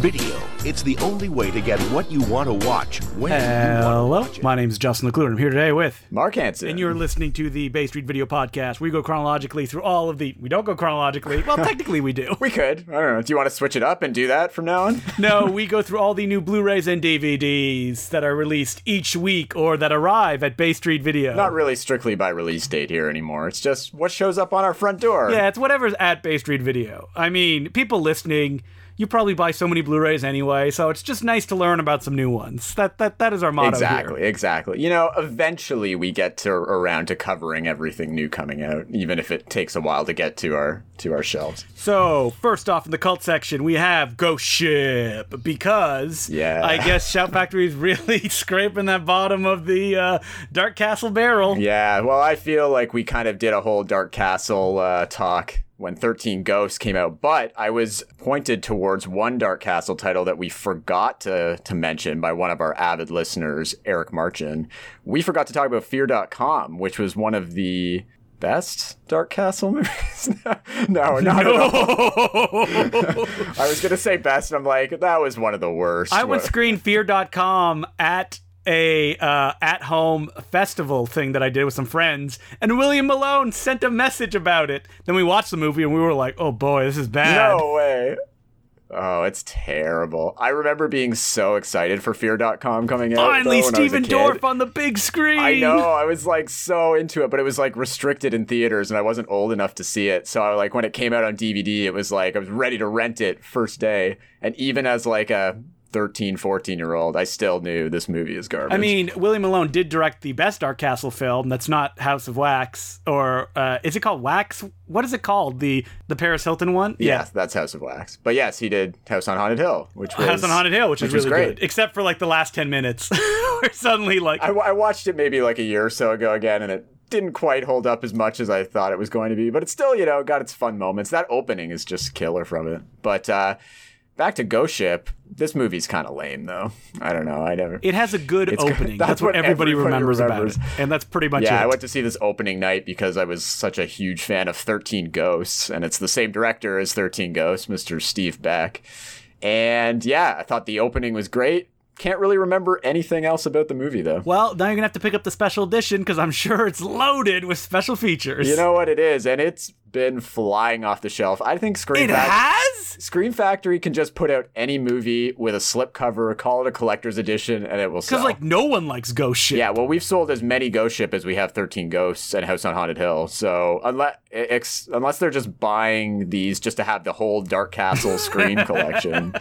Video. It's the only way to get what you want to watch when you want to watch it. my name is Justin Decloux. I'm here today with, Mark Hanson. and you're listening to the Bay Street Video Podcast. We go chronologically through all of the. We don't go chronologically. Well, technically we do. we could. I don't know. Do you want to switch it up and do that from now on? No, we go through all the new Blu-rays and DVDs that are released each week or that arrive at Bay Street Video. Not really strictly by release date here anymore. It's just what shows up on our front door. Yeah, it's whatever's at Bay Street Video. I mean, people listening, you probably buy so many Blu-rays anyway, so it's just nice to learn about some new ones. That that that is our motto Exactly, here. exactly. You know, eventually we get to around to covering everything new coming out, even if it takes a while to get to our to our shelves. So, first off in the cult section, we have Ghost Ship because Yeah. I guess Shout Factory is really scraping that bottom of the uh, Dark Castle barrel. Yeah, well, I feel like we kind of did a whole Dark Castle uh, talk when 13 Ghosts came out, but I was pointed towards one Dark Castle title that we forgot to, to mention by one of our avid listeners, Eric Marchin. We forgot to talk about Fear.com, which was one of the best Dark Castle movies. no, not at all. I was going to say best, and I'm like, that was one of the worst. I would screen fear.com at a uh, at home festival thing that I did with some friends, and William Malone sent a message about it. Then we watched the movie and we were like, "Oh boy, this is bad." No way. Oh, it's terrible. I remember being so excited for Fear.com coming out. Finally, though, when I was a Stephen. Dorff on the big screen. I know. I was like so into it, but it was like restricted in theaters and I wasn't old enough to see it. So I was like when it came out on DVD, it was like I was ready to rent it first day. And even as like a 13, 14 year old, I still knew this movie is garbage. I mean, William Malone did direct the best Dark Castle film. That's not House of Wax, or uh, is it called Wax? What is it called? The the Paris Hilton one? yeah, that's House of Wax. But yes, he did House on Haunted Hill, which was House on Haunted Hill, which, is was really great. good, except for like the last ten minutes, where suddenly like I, I watched it maybe like a year or so ago again, and it didn't quite hold up as much as I thought it was going to be, but it still, you know, got its fun moments. That opening is just killer from it. But uh, back to Ghost Ship, this movie's kind of lame, though. I don't know. I never. it has a good It's good. opening. That's That's, what, everybody, everybody remembers, remembers. about it, and that's pretty much yeah, it. I went to see this opening night because I was such a huge fan of 13 Ghosts, and it's the same director as 13 Ghosts, Mr. Steve Beck. And yeah, I thought the opening was great. Can't really remember anything else about the movie, though. well, now you're gonna have to pick up the special edition because I'm sure it's loaded with special features. You know what it is, and it's been flying off the shelf. I think Scream it Fac- has. Scream Factory can just put out any movie with a slipcover, call it a collector's edition, and it will sell. Because like no one likes Ghost Ship. yeah, well, we've sold as many Ghost Ship as we have 13 Ghosts and House on Haunted Hill. So unless ex- unless they're just buying these just to have the whole Dark Castle Scream collection,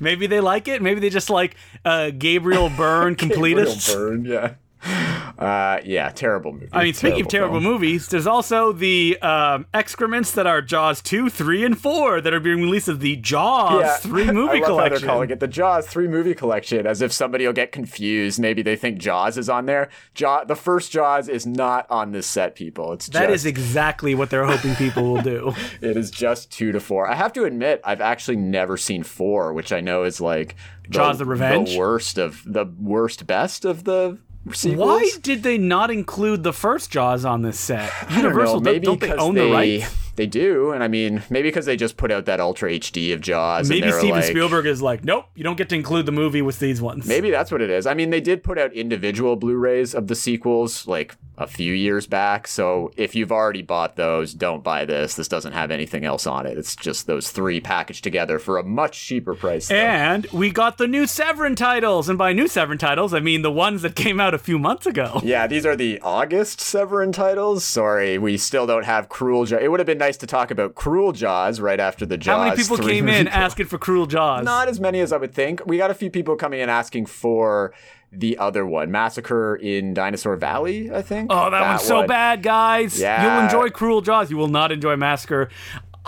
Maybe they like it. Maybe they just like uh, Gabriel Byrne completist. Gabriel Byrne, yeah, uh, yeah, terrible movie. I mean, speaking of terrible film. movies, there's also the um, excrements that are Jaws 2, 3, and 4 that are being released as the Jaws 3 movie I love How collection. they're calling it the Jaws three movie collection, as if somebody will get confused. Maybe they think Jaws is on there. Jaw, the first Jaws is not on this set, people. It's That just, is exactly what they're hoping people will do. it is just two to four. I have to admit, I've actually never seen four, which I know is like the, Jaws: The Revenge? the worst of the worst best of the sequels. Why did they not include the first Jaws on this set? I don't know, Universal, don't, maybe don't they own the rights? They do, and I mean, maybe because they just put out that Ultra HD of Jaws. Maybe and Steven like, Spielberg is like, nope, you don't get to include the movie with these ones. Maybe that's what it is. I mean, they did put out individual Blu-rays of the sequels like a few years back. So if you've already bought those, don't buy this. This doesn't have anything else on it. It's just those three packaged together for a much cheaper price. though. And we got the new Severin titles. And by new Severin titles, I mean the ones that came out a few months ago. yeah, these are the August Severin titles. Sorry, we still don't have Cruel Jaws. It would have been nice to talk about Cruel Jaws right after the Jaws. How many people came in asking for Cruel Jaws? Not as many as I would think. We got a few people coming in asking for the other one, Massacre in Dinosaur Valley. I think. Oh, that, one's so bad, guys. Yeah. You'll enjoy Cruel Jaws. You will not enjoy Massacre.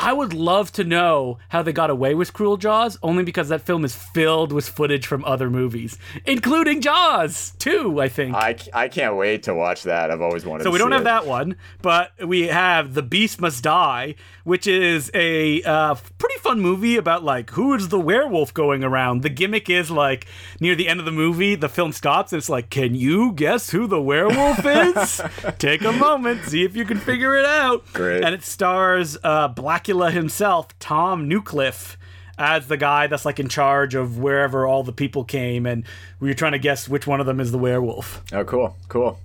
I would love to know how they got away with Cruel Jaws, only because that film is filled with footage from other movies, including Jaws 2, I think. I, I can't wait to watch that. I've always wanted. so we don't have it. that one, but we have The Beast Must Die, which is a uh, pretty fun movie about like who is the werewolf going around. The gimmick is like near the end of the movie, the film stops and it's like, can you guess who the werewolf is? Take a moment, see if you can figure it out. Great. And it stars uh, Blacula himself, Tom Newcliffe. as the guy that's like in charge of wherever all the people came, and we were trying to guess which one of them is the werewolf. Oh, cool, cool.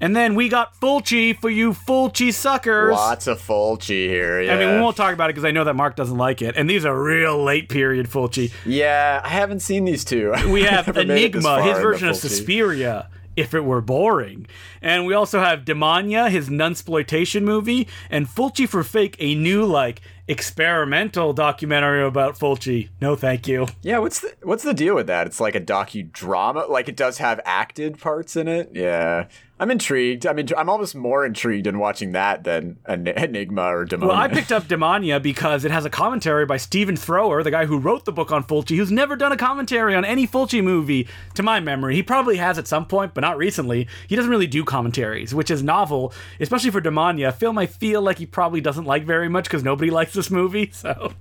And then we got Fulci for you Fulci suckers. Lots of Fulci here. Yeah. I mean, we won't talk about it because I know that Mark doesn't like it, and these are real late period Fulci. Yeah, I haven't seen these two. We have Never made it this Aenigma, his version of. Suspiria. If it were boring, and we also have Demonia, his nunsploitation movie, and Fulci for Fake, a new like experimental documentary about Fulci. No, thank you. Yeah, what's the what's the deal with that? It's like a docudrama. Like it does have acted parts in it. Yeah, I'm intrigued. I mean, I'm almost more intrigued in watching that than an Aenigma or Demonia. Well, I picked up Demonia because it has a commentary by Stephen Thrower, the guy who wrote the book on Fulci, who's never done a commentary on any Fulci movie, to my memory. He probably has at some point, but not recently. He doesn't really do commentaries, which is novel, especially for Demonia, a film I feel like he probably doesn't like very much because nobody likes this movie, so.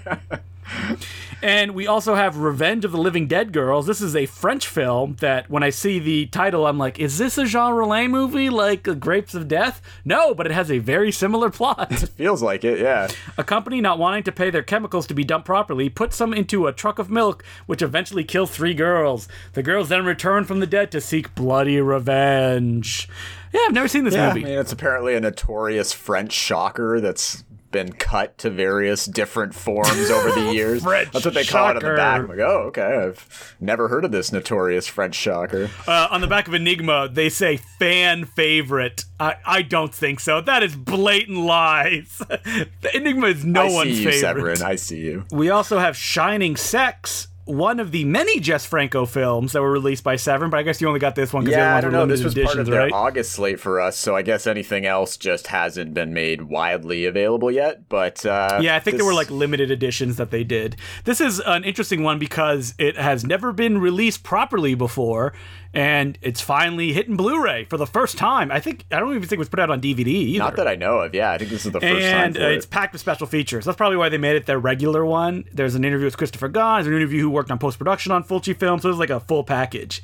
And we also have Revenge of the Living Dead Girls. This is a French film that when I see the title, I'm like, is this a Jean Rollin movie like uh, Grapes of Death? No, but it has a very similar plot. It feels like it. Yeah. A company not wanting to pay their chemicals to be dumped properly puts some into a truck of milk, which eventually kills three girls. The girls then return from the dead to seek bloody revenge. Yeah, I've never seen this Yeah, I movie. mean, it's apparently a notorious French shocker that's been cut to various different forms over the years. French That's what they call it on the back. I'm like, oh, okay. I've never heard of this notorious French shocker. Uh, on the back of Aenigma, they say fan favorite. I, I don't think so. That is blatant lies. the Aenigma is no I one's see you, favorite. Severin. I see you. We also have Shining Sex, one of the many Jess Franco films that were released by Severin, but I guess you only got this one because the Yeah, I don't know. This was part of their right? August slate for us, so I guess anything else just hasn't been made widely available yet. But uh, Yeah, I think there were like limited editions that they did. This is an interesting one because it has never been released properly before, and it's finally hitting Blu-ray for the first time. I think I don't even think it was put out on DVD either. not that I know of. Yeah, I think this is the first and time uh, it's packed with special features. That's probably why they made it their regular one. There's an interview with Christopher Gahn. There's an interview who worked on post production on Fulci films. So it's like a full package.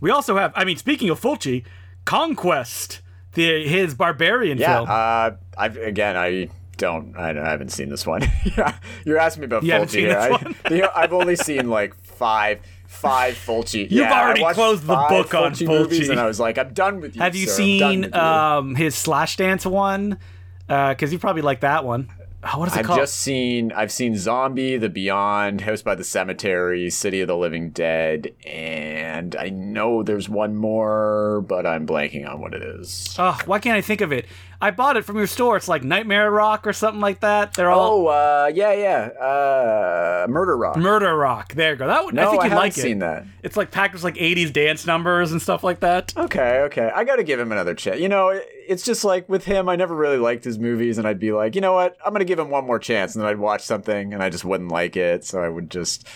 We also have, I mean, speaking of Fulci, Conquest, the his barbarian Yeah, film. uh, I've again, I don't, I, I haven't seen this one. yeah, you're asking me about You Fulci here. I, one? you know, I've only seen like five, five Fulci. You've yeah, already closed the book on movies, Fulci. and I was like, I'm done with you. have you sir. Seen you. um, his Slash Dance one? Because you probably like that one. Oh, what is it I've called? just seen I've seen Zombie, The Beyond, House by the Cemetery, City of the Living Dead, and I know there's one more, but I'm blanking on what it is. Oh, why can't I think of it? I bought it from your store. It's like Nightmare Rock or something like that. They're all Oh, uh, yeah, yeah, uh, Murder Rock. Murder Rock. There you go. That one. no, I think I you'd haven't like it. seen that. It's like packed with like 80s dance numbers and stuff like that. Okay, okay. I got to give him another chance. You know, it's just like with him, I never really liked his movies, and I'd be like, you know what? I'm going to give him one more chance. And then I'd watch something, and I just wouldn't like it. So I would just.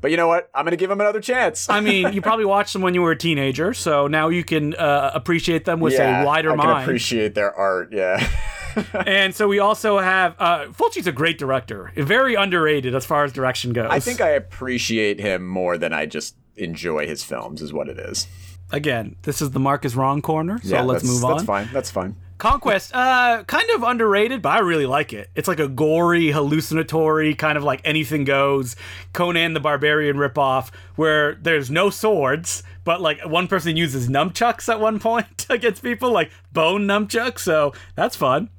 But you know what? I'm going to give him another chance. I mean, you probably watched them when you were a teenager, so now you can uh, appreciate them with yeah, a wider I can mind. appreciate their art. Yeah. and so we also have uh, Fulci's a great director, very underrated as far as direction goes. I think I appreciate him more than I just enjoy his films, is what it is. Again, this is the Mark is wrong corner, so yeah, let's move on. That's fine. That's fine. Conquest, uh, kind of underrated, but I really like it. It's like a gory, hallucinatory, kind of like anything goes Conan the Barbarian ripoff, where there's no swords, but like one person uses nunchucks at one point against people, like bone nunchucks. So that's fun.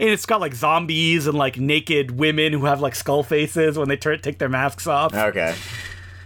And it's got like zombies and like naked women who have like skull faces when they turn take their masks off, Okay.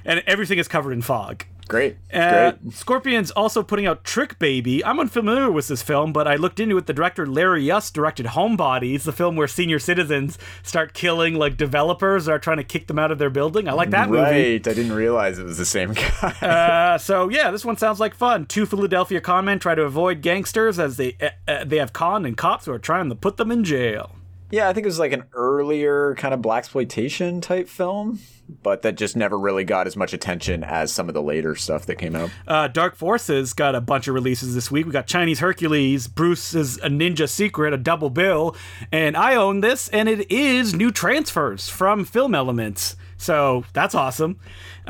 and everything is covered in fog. Great. Uh, Great. Scorpion's also putting out Trick Baby. I'm unfamiliar with this film, but I looked into it. The director Larry Yust directed Homebodies, the film where senior citizens start killing like developers that are trying to kick them out of their building. I like that movie. Right. I didn't realize it was the same guy. Uh, so yeah, this one sounds like fun. Two Philadelphia con men try to avoid gangsters as they uh, uh, they have con and cops who are trying to put them in jail. Yeah, I think it was like an earlier kind of black exploitation type film, but that just never really got as much attention as some of the later stuff that came out. Uh, Dark Force's got a bunch of releases this week. We got Chinese Hercules, Bruce's A Ninja Secret, a double bill, and I own this, and it is new transfers from Film Elements. So that's awesome.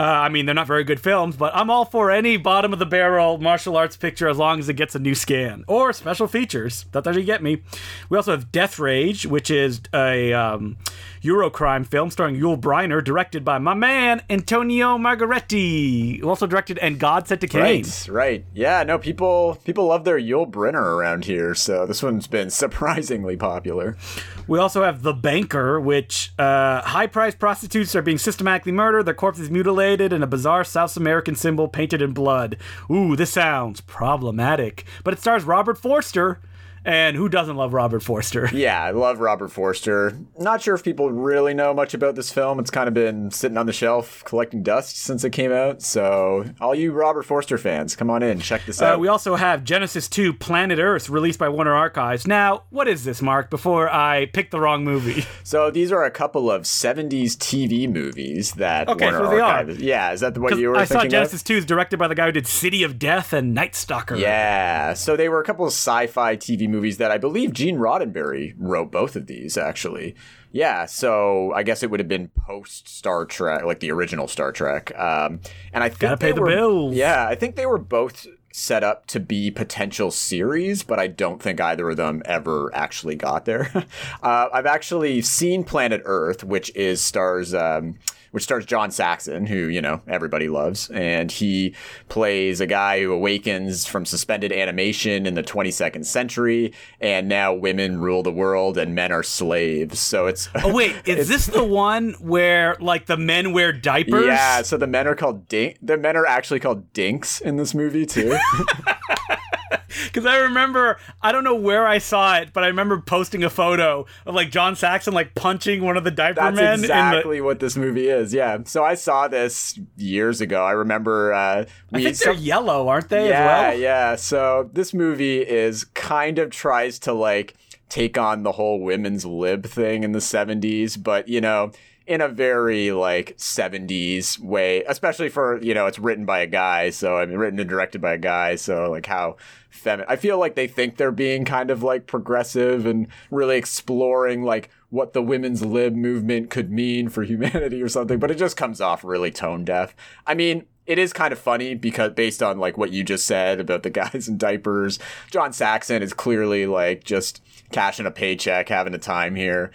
Uh, I mean, they're not very good films, but I'm all for any bottom of the barrel martial arts picture as long as it gets a new scan or special features. That doesn't get me. We also have Death Rage, which is a um, Eurocrime film starring Yul Brynner, directed by my man Antonio Margheriti, who also directed And God Said to Cain. Right, right. Yeah, no, people people love their Yul Brynner around here, so this one's been surprisingly popular. We also have The Banker, which uh, high priced prostitutes are being systematically murdered, their corpses mutilated, and a bizarre South American symbol painted in blood. Ooh, this sounds problematic. But it stars Robert Forster. And who doesn't love Robert Forster? Yeah, I love Robert Forster. Not sure if people really know much about this film. It's kind of been sitting on the shelf collecting dust since it came out. So, all you Robert Forster fans, come on in, check this Uh, out. we also have Genesis 2 Planet Earth, released by Warner Archives. Now, what is this, Mark, before I pick the wrong movie? so, these are a couple of 70s TV movies that Okay, Warner so they are. Yeah, is that what you were I saw thinking of? Genesis 2 is directed by the guy who did City of Death and Night Stalker. Yeah, so they were a couple of sci-fi TV movies that I believe Gene Roddenberry wrote both of these actually. Yeah, so I guess it would have been post Star Trek, like the original Star Trek. Um, and I think Gotta pay the were- bills. Yeah, I think they were both set up to be potential series, but I don't think either of them ever actually got there. uh, I've actually seen Planet Earth, which is stars. Um, which stars John Saxon, who, you know, everybody loves. And he plays a guy who awakens from suspended animation in the 22nd century, and now women rule the world and men are slaves. So it's. Oh, wait, is this the one where, like, the men wear diapers? Yeah, so the men are called dink. The men are actually called dinks in this movie too. Because I remember, I don't know where I saw it, but I remember posting a photo of, like, John Saxon, like, punching one of the diaper That's men the. exactly what this movie is. Yeah. So I saw this years ago. I remember. Uh, I think they're yellow, aren't they, yeah, as well? yeah. So this movie is kind of tries to like take on the whole women's lib thing in the 70s, but you know, in a very like 70s way, especially for, you know, it's written by a guy, so I mean written and directed by a guy, so like how feminine. I feel like they think they're being kind of like progressive and really exploring like what the women's lib movement could mean for humanity or something, but it just comes off really tone deaf. I mean, it is kind of funny because based on like what you just said about the guys in diapers, John Saxon is clearly like just cashing a paycheck, having a time here.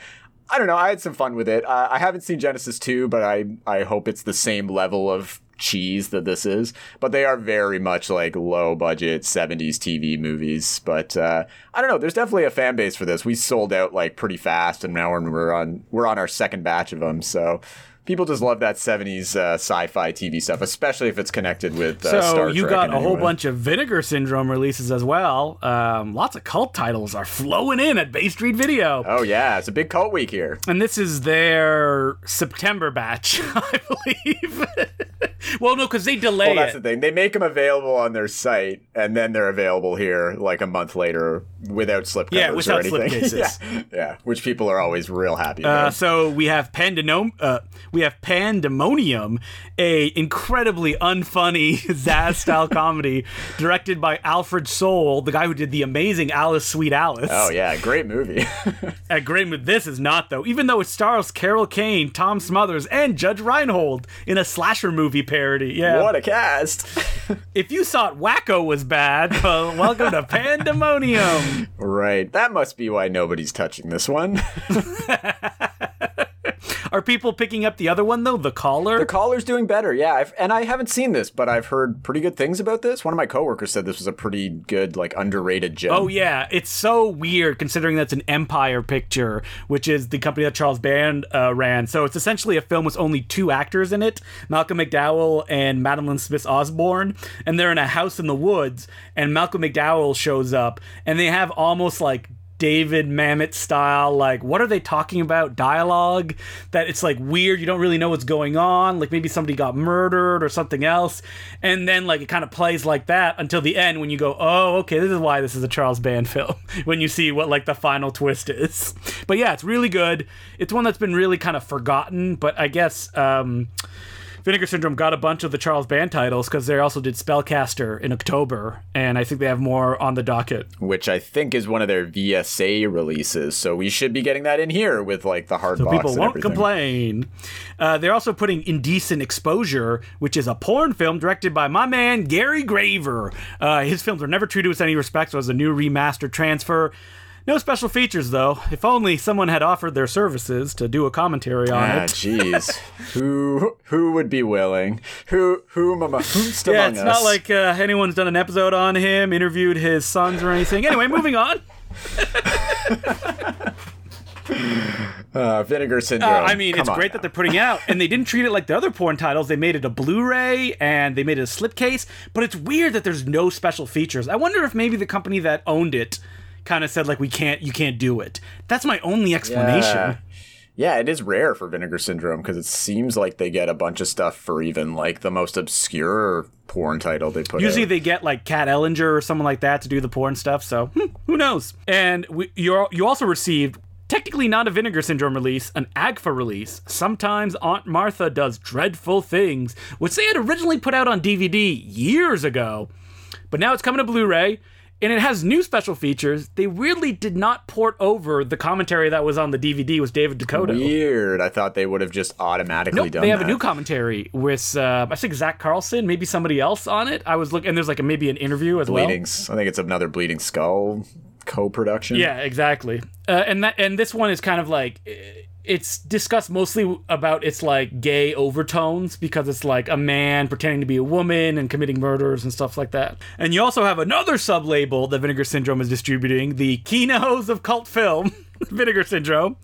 I don't know. I had some fun with it. Uh, I haven't seen Genesis 2, but I I hope it's the same level of cheese that this is. But they are very much like low budget 70s TV movies. But uh, I don't know. There's definitely a fan base for this. We sold out like pretty fast, and now we're on we're on our second batch of them. So. People just love that 70s uh, sci-fi TV stuff, especially if it's connected with uh, So Star you Trek got a whole way. bunch of Vinegar Syndrome releases as well. Um, lots of cult titles are flowing in at Bay Street Video. Oh yeah, it's a big cult week here. And this is their September batch, I believe. well, no, because they delay Well, that's it. the thing. They make them available on their site, and then they're available here like a month later without slipcovers Yeah, or without anything. slipcases. yeah, yeah, which people are always real happy Uh, about. so we have Pandenom- uh, we have Pandemonium, a incredibly unfunny Zaz style comedy directed by Alfred Sole, the guy who did the amazing Alice Sweet Alice. oh yeah, great movie. A great movie. This is not though, even though it stars Carol Kane, Tom Smothers, and Judge Reinhold in a slasher movie parody. Yeah. what a cast! If you thought Wacko was bad, well, welcome to Pandemonium. right, that must be why nobody's touching this one. Are people picking up the other one though? The Caller. the caller's doing better, yeah. I've, and I haven't seen this, but I've heard pretty good things about this. One of my coworkers said this was a pretty good, like underrated gem. Oh yeah, it's so weird considering that's an Empire picture, which is the company that Charles Band uh, ran. So it's essentially a film with only two actors in it: Malcolm McDowell and Madolyn Smith Osborne, and they're in a house in the woods. And Malcolm McDowell shows up, and they have almost like David Mamet style, like what are they talking about? Dialogue that it's like weird. You don't really know what's going on. Like maybe somebody got murdered or something else, and then like it kind of plays like that until the end when you go, oh, okay, this is why this is a Charles Band film. when you see what like the final twist is. But yeah, it's really good. It's one that's been really kind of forgotten, but I guess. um Vinegar Syndrome got a bunch of the Charles Band titles because they also did Spellcaster in October, and I think they have more on the docket. which I think is one of their VSA releases. So we should be getting that in here with like the hard So box people and won't everything. complain. Uh, they're also putting Indecent Exposure, which is a porn film directed by my man Gary Graver. Uh, his films are never treated with any respect, so it's a new remastered transfer. No special features, though. If only someone had offered their services to do a commentary on Ah, it. jeez. who who would be willing? Who whom am whomst Yeah, among it's us? not like uh, anyone's done an episode on him, interviewed his sons or anything. Anyway, moving on. uh, vinegar syndrome. Uh, I mean, Come it's great now. that they're putting out, and they didn't treat it like the other porn titles. They made it a Blu-ray and they made it a slipcase. But it's weird that there's no special features. I wonder if maybe the company that owned it kind of said like, "We can't, you can't do it." That's my only explanation. Yeah. Yeah, it is rare for Vinegar Syndrome because it seems like they get a bunch of stuff for even like the most obscure porn title they put Usually out. they get like Kat Ellinger or someone like that to do the porn stuff. So hmm, who knows? And we, you you also received. Technically not a Vinegar Syndrome release, an AGFA release. Sometimes Aunt Martha does dreadful things, which they had originally put out on DVD years ago. But now it's coming to Blu-ray, and it has new special features. They weirdly did not port over the commentary that was on the DVD with David Dakota. Weird. I thought they would have just automatically Nope, done they have that. a new commentary with uh, I think Zack Carlson, maybe somebody else on it. I was looking, and there's like a, maybe an interview as well. Bleeding. S- I think it's another Bleeding Skull co-production. Yeah, exactly. Uh, and that and this one is kind of like it's discussed mostly about its like gay overtones because it's like a man pretending to be a woman and committing murders and stuff like that. And you also have another sub label that Vinegar Syndrome is distributing, the Kinos of cult film, Vinegar Syndrome.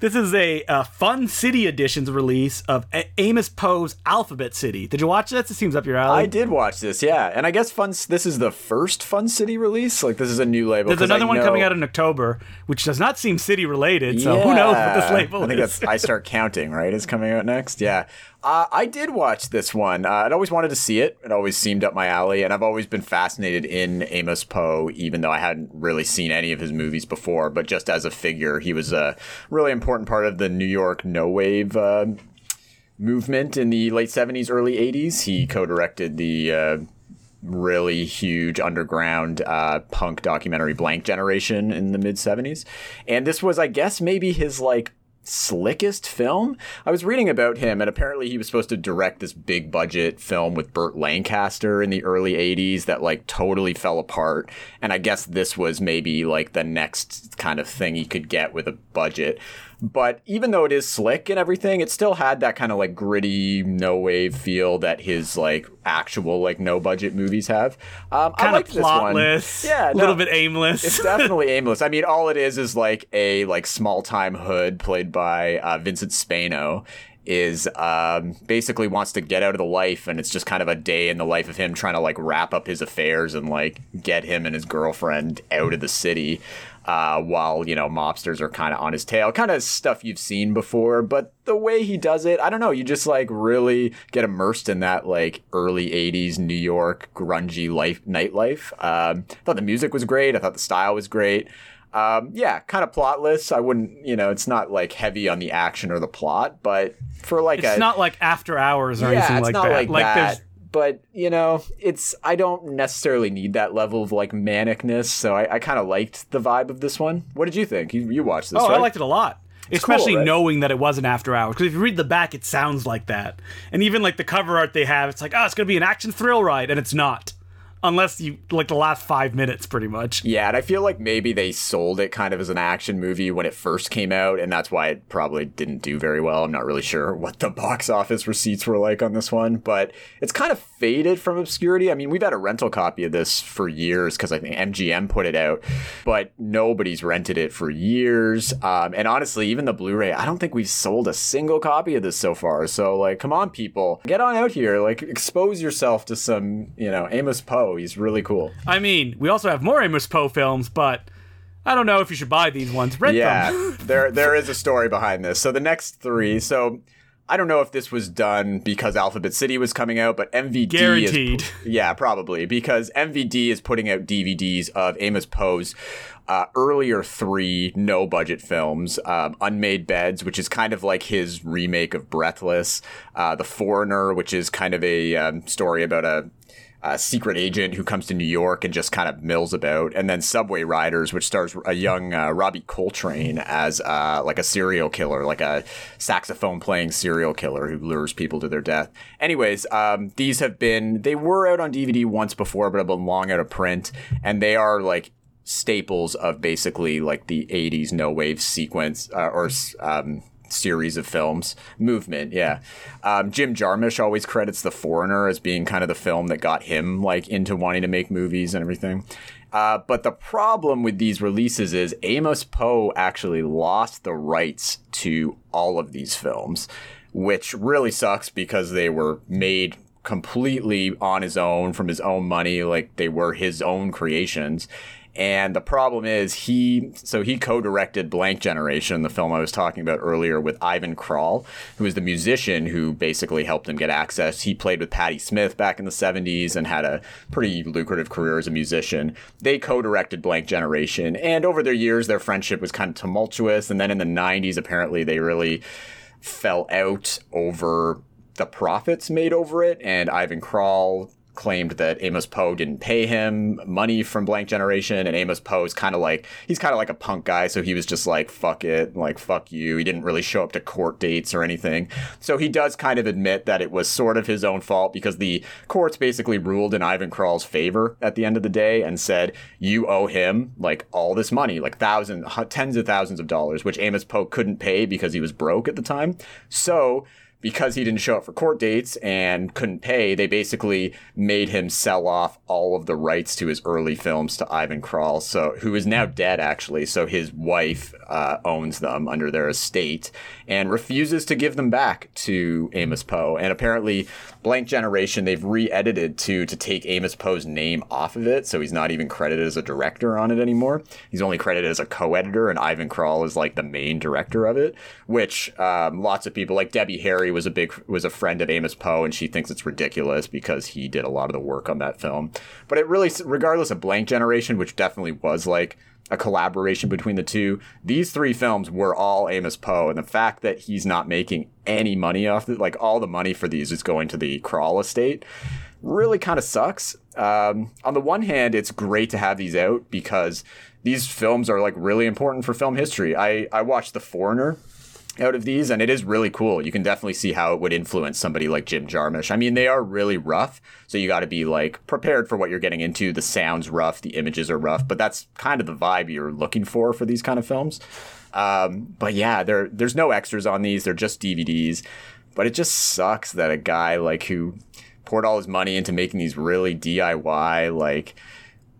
This is a, uh Fun City Editions release of a- Amos Poe's Alphabet City. Did you watch this? It seems up your alley. I did watch this, yeah, and I guess Fun. This is the first Fun City release. Like this is a new label. There's 'cause I another one know- coming out in October, which does not seem city related. So who knows what this Yeah. label I think is? that's I start counting. Right, is coming out next. Yeah, uh, I did watch this one. Uh, I'd always wanted to see it. It always seemed up my alley, and I've always been fascinated in Amos Poe, even though I hadn't really seen any of his movies before. But just as a figure, he was a really important part of the New York no wave. Uh, movement in the late 70s early 80s he co-directed the uh, really huge underground uh, punk documentary Blank Generation in the mid 70s. And this was, I guess, maybe his like slickest film. I was reading about him, and apparently he was supposed to direct this big budget film with Burt Lancaster in the early 80s that like totally fell apart. And I guess this was maybe like the next kind of thing he could get with a budget. But even though it is slick and everything, it still had that kind of like gritty, no wave feel that his like actual like no budget movies have. Um, I kind of liked this one. plotless, Yeah, a no, little bit aimless. it's definitely aimless. I mean, all it is is like a like small time hood played by uh, Vincent Spano is um, basically wants to get out of the life and it's just kind of a day in the life of him trying to like wrap up his affairs and like get him and his girlfriend out of the city uh, while you know mobsters are kind of on his tail kind of stuff you've seen before but the way he does it i don't know you just like really get immersed in that like early 80s new york grungy life nightlife um, i thought the music was great i thought the style was great um, yeah kind of plotless i wouldn't you know it's not like heavy on the action or the plot but for like It's a not like After Hours or yeah, anything it's like not that. like, there's that. But you know, it's I don't necessarily need that level of like manicness, so I, I kind of liked the vibe of this one. What did you think? You, you watched this? Oh, I liked it a lot. Especially right? knowing that it wasn't After Hours. Because if you read the back, it sounds like that. And even like the cover art they have, it's like, oh, it's going to be an action thrill ride. And it's not. Unless you, like the last five minutes, pretty much. Yeah, and I feel like maybe they sold it kind of as an action movie when it first came out, and that's why it probably didn't do very well. I'm not really sure what the box office receipts were like on this one, but it's kind of faded from obscurity. I mean, we've had a rental copy of this for years because I think MGM put it out, but nobody's rented it for years. Um, and honestly, even the Blu-ray, I don't think we've sold a single copy of this so far. So, like, come on, people, get on out here, like, expose yourself to some, you know, Amos Poe. He's really cool. I mean, we also have more Amos Poe films, but I don't know if you should buy these ones. Rent yeah, them. there there is a story behind this. So the next three, so I don't know if this was done because Alphabet City was coming out, but MVD Guaranteed. is yeah probably because MVD is putting out DVDs of Amos Poe's. Uh, earlier three no budget films um, unmade beds which is kind of like his remake of breathless uh, the foreigner which is kind of a um, story about a a secret agent who comes to New York and just kind of mills about, and then Subway Riders, which stars a young uh, Robbie Coltrane as uh, like a serial killer, like a saxophone playing serial killer who lures people to their death. Anyways, um, these have been they were out on DVD once before, but have been long out of print, and they are like staples of basically like the 80s no wave sequence uh, or um, series of films. Movement yeah. Um, jim jarmusch always credits the foreigner as being kind of the film that got him like into wanting to make movies and everything. Uh, but the problem with these releases is amos poe actually lost the rights to all of these films which really sucks because they were made completely on his own from his own money like they were his own creations and the problem is he so he co-directed Blank Generation, the film I was talking about earlier with Ivan Kral, who is the musician who basically helped him get access. He played with Patti Smith back in the 70s and had a pretty lucrative career as a musician. They co-directed Blank Generation, and over their years their friendship was kind of tumultuous and then in the 90s apparently they really fell out over the profits made over it and Ivan Kral claimed that Amos Poe didn't pay him money from Blank Generation, and Amos Poe is kind of like he's kind of like a punk guy, so he was just like fuck it, like fuck you. He didn't really show up to court dates or anything, so he does kind of admit that it was sort of his own fault because the courts basically ruled in Ivan Kral's favor at the end of the day and said you owe him like all this money, like thousands, tens of thousands of dollars, which Amos Poe couldn't pay because he was broke at the time. So because he didn't show up for court dates and couldn't pay, they basically made him sell off all of the rights to his early films to Ivan Kral, so who is now dead actually. So his wife uh, owns them under their estate and refuses to give them back to Amos Poe. And apparently, Blank Generation they've re-edited to to take Amos Poe's name off of it, so he's not even credited as a director on it anymore. He's only credited as a co-editor, and Ivan Kral is like the main director of it. Which um, lots of people like Debbie Harry was a big was a friend of Amos Poe, and she thinks it's ridiculous because he did a lot of the work on that film. But it really, regardless of Blank Generation, which definitely was like a collaboration between the two. These three films were all Amos Poe, and the fact that he's not making any money off it, like all the money for these is going to the Kral estate, really kind of sucks. Um, on the one hand, it's great to have these out because these films are like really important for film history. I I watched The Foreigner out of these, and it is really cool. You can definitely see how it would influence somebody like Jim Jarmusch. I mean, they are really rough, so you got to be like prepared for what you're getting into. The sound's rough, the images are rough, but that's kind of the vibe you're looking for for these kind of films. Um, but yeah, there there's no extras on these; they're just DVDs. But it just sucks that a guy like who poured all his money into making these really DIY like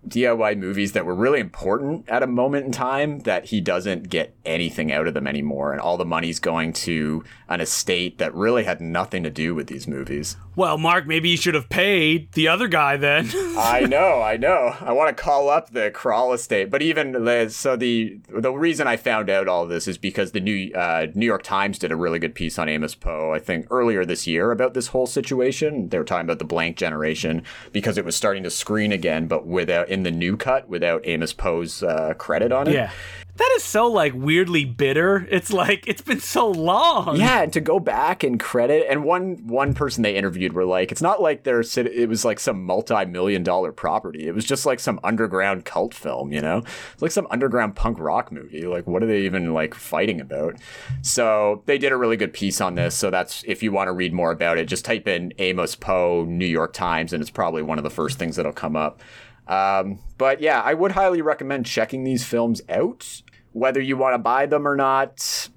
DIY movies that were really important at a moment in time that he doesn't get anything out of them anymore. And all the money's going to an estate that really had nothing to do with these movies. Well, Mark, maybe you should have paid the other guy then. I know, I know. I want to call up the Kral estate, but even so, the the reason I found out all this is because the New uh, New York Times did a really good piece on Amos Poe, I think earlier this year about this whole situation. They were talking about the blank generation because it was starting to screen again, but without in the new cut without Amos Poe's uh, credit on it. Yeah. That is so like weirdly bitter. It's like it's been so long. Yeah, and to go back and credit and one one person they interviewed were like, it's not like they're it was like some multi-million dollar property. It was just like some underground cult film, you know? It's like some underground punk rock movie. Like what are they even like fighting about? So they did a really good piece on this. So that's if you want to read more about it, just type in Amos Poe New York Times and it's probably one of the first things that'll come up. Um, but yeah, I would highly recommend checking these films out whether you want to buy them or not.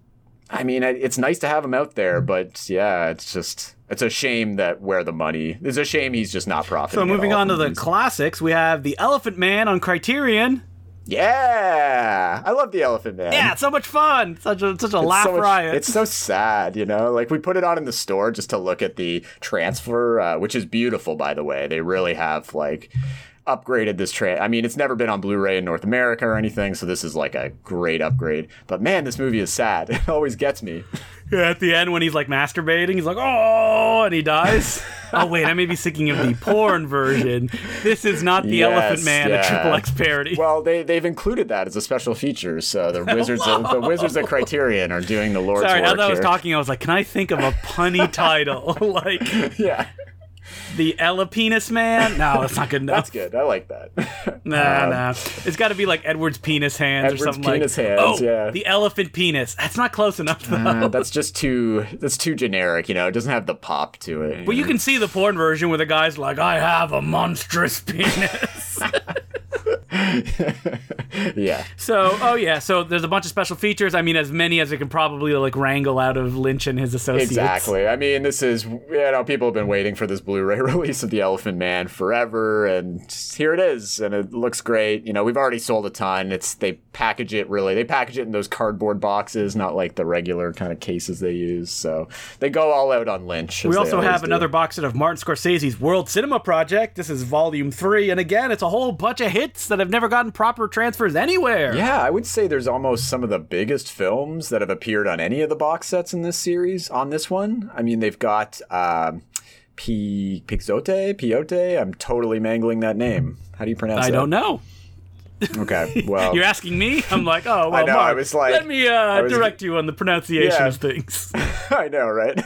I mean, it's nice to have them out there, but yeah, it's just it's a shame that where the money. It's a shame he's just not profiting. So moving on to the classics, we have the Elephant Man on Criterion. Yeah, I love the Elephant Man. Yeah, it's so much fun. Such a such a it's laugh so much, riot. It's so sad, you know. Like we put it on in the store just to look at the transfer, uh, which is beautiful, by the way. They really have like upgraded this train. I mean, it's never been on Blu-ray in North America or anything, so this is like a great upgrade. But man, this movie is sad. It always gets me. Yeah, at the end when he's like masturbating, he's like, "Oh," and he dies. oh wait, I may be thinking of the porn version. This is not the yes, Elephant Man, yeah. a triple X parody. Well, they they've included that as a special feature. So the wizards, of, the wizards of Criterion are doing the Lord's Sorry, work. Sorry, as I was here. talking, I was like, "Can I think of a punny title?" like, yeah. The Ella Penis Man? No, that's not good enough. that's good. I like that. nah, um, nah. It's got to be like Edward's penis hands Edward's or something penis like. hands, oh, yeah. The elephant penis. That's not close enough though. Uh, that's just too. That's too generic. You know, it doesn't have the pop to it. But you can see the porn version where the guy's like, "I have a monstrous penis." yeah. So, oh yeah, so there's a bunch of special features. I mean, as many as it can probably like wrangle out of Lynch and his associates. Exactly. I mean, this is you know people have been waiting for this Blu-ray release of the Elephant Man forever, and here it is, and it looks great. You know, we've already sold a ton. It's they package it really. They package it in those cardboard boxes, not like the regular kind of cases they use. So they go all out on Lynch. We also have do. another box set of Martin Scorsese's World Cinema Project. This is Volume Three, and again, it's a whole bunch of hits that have never gotten proper transfers anywhere. Yeah, I would say there's almost some of the biggest films that have appeared on any of the box sets in this series on this one. I mean, they've got uh, P Pixote, Piote. I'm totally mangling that name. How do you pronounce I that? I don't know. Okay, well, you're asking me. I'm like, oh, well, I know. Mark, I was like, let me uh, was, direct you on the pronunciation yeah. of things. I know, right?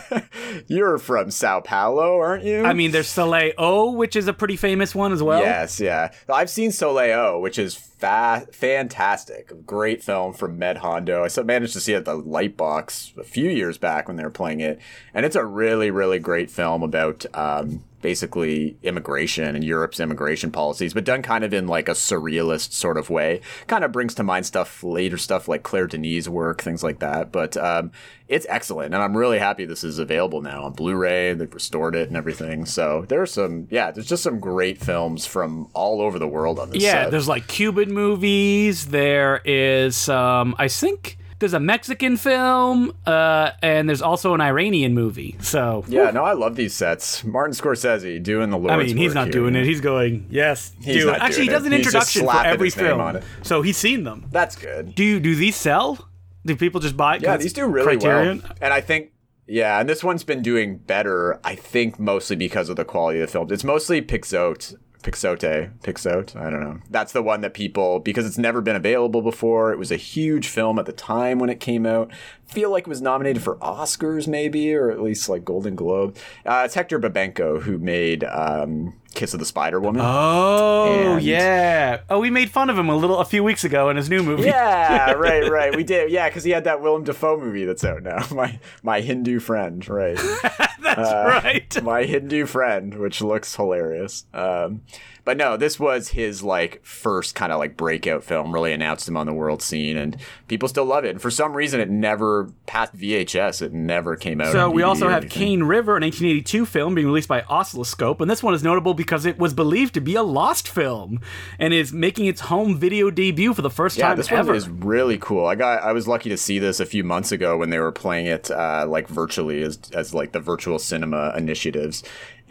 you're from Sao Paulo, aren't you? I mean, there's Soleil O, which is a pretty famous one as well. Yes, yeah. I've seen Soleil O, which is fa- fantastic, great film from Med Hondo. I managed to see it at the Lightbox a few years back when they were playing it, and it's a really, really great film about. Um, basically immigration and Europe's immigration policies, but done kind of in like a surrealist sort of way. Kind of brings to mind stuff later stuff like Claire Denis' work, things like that. But um, it's excellent, and I'm really happy this is available now on Blu-ray. They've restored it and everything. So there's some, yeah, there's just some great films from all over the world on this. Yeah, set. there's like Cuban movies. There is, um, I think there's a Mexican film, uh, and there's also an Iranian movie. So yeah, no, I love these sets. Martin Scorsese doing the Lord's I mean, he's not here. doing it. He's going, yes, he's do it. Actually, he does an introduction for every film, so he's seen them. That's good. Do you do these sell? Do people just buy? It? Yeah, these do really Criterion? well. And I think yeah, and this one's been doing better, I think, mostly because of the quality of the film. It's mostly Pixote Pixote, Pixote, I don't know. That's the one that people because it's never been available before. It was a huge film at the time when it came out. Feel like it was nominated for Oscars maybe or at least like Golden Globe. Uh, it's Hector Babenco who made um, Kiss of the Spider Woman. Oh and yeah. Oh, we made fun of him a little a few weeks ago in his new movie. Yeah, right, right. We did. Yeah, because he had that Willem Dafoe movie that's out now. My my Hindu friend, right? that's uh, right. My Hindu friend, which looks hilarious. Um, but no, this was his like first kind of like breakout film. Really announced him on the world scene, and people still love it. And for some reason, it never passed VHS. It never came out. So we also have Cane River, an 1982 film being released by Oscilloscope, and this one is notable because it was believed to be a lost film, and is making its home video debut for the first yeah, time this ever. one is really cool. I got I was lucky to see this a few months ago when they were playing it uh, like virtually as as like the virtual cinema initiatives,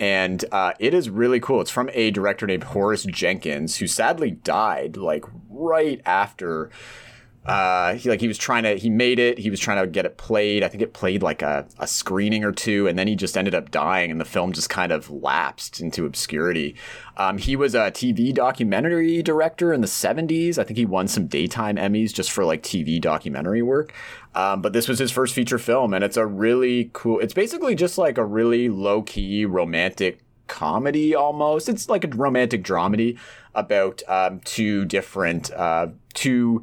and uh, it is really cool. It's from a director named Horace Jenkins, who sadly died like right after. Uh, he like he was trying to he made it. He was trying to get it played. I think it played like a, a screening or two, and then he just ended up dying, and the film just kind of lapsed into obscurity. Um, he was a TV documentary director in the 70s. I think he won some daytime Emmys just for like TV documentary work. Um, but this was his first feature film, and it's a really cool. It's basically just like a really low key romantic comedy almost. It's like a romantic dramedy about um, two different uh, two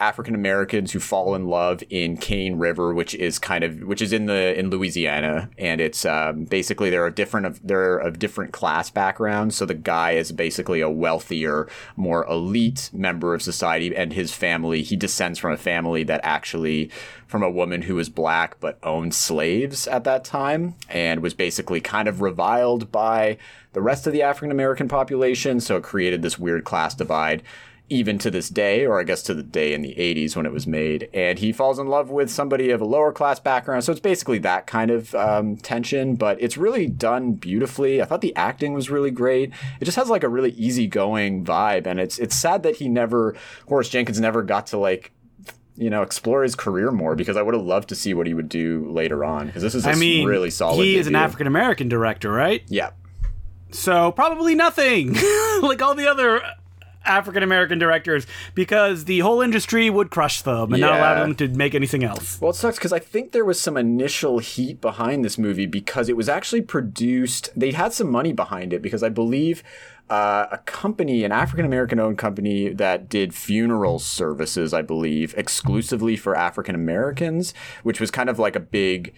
African Americans who fall in love in Cane River, which is kind of which is in the in Louisiana, and it's um, basically there are different of they're of different class backgrounds. So the guy is basically a wealthier, more elite member of society, and his family he descends from a family that actually from a woman who was black but owned slaves at that time, and was basically kind of reviled by the rest of the African American population. So it created this weird class divide even to this day, or I guess to the day in the 80s when it was made. And he falls in love with somebody of a lower class background. So it's basically that kind of um, tension, but it's really done beautifully. I thought the acting was really great. It just has like a really easygoing vibe. And it's, it's sad that he never, Horace Jenkins never got to like you know, explore his career more because I would have loved to see what he would do later on because this is I mean, really solid. He debut. is an African American director, right? Yeah. So probably nothing, like all the other African American directors because the whole industry would crush them and yeah. not allow them to make anything else. Well, it sucks because I think there was some initial heat behind this movie because it was actually produced. They had some money behind it because I believe uh, a company, an African American owned company that did funeral services, I believe, exclusively for African Americans, which was kind of like a big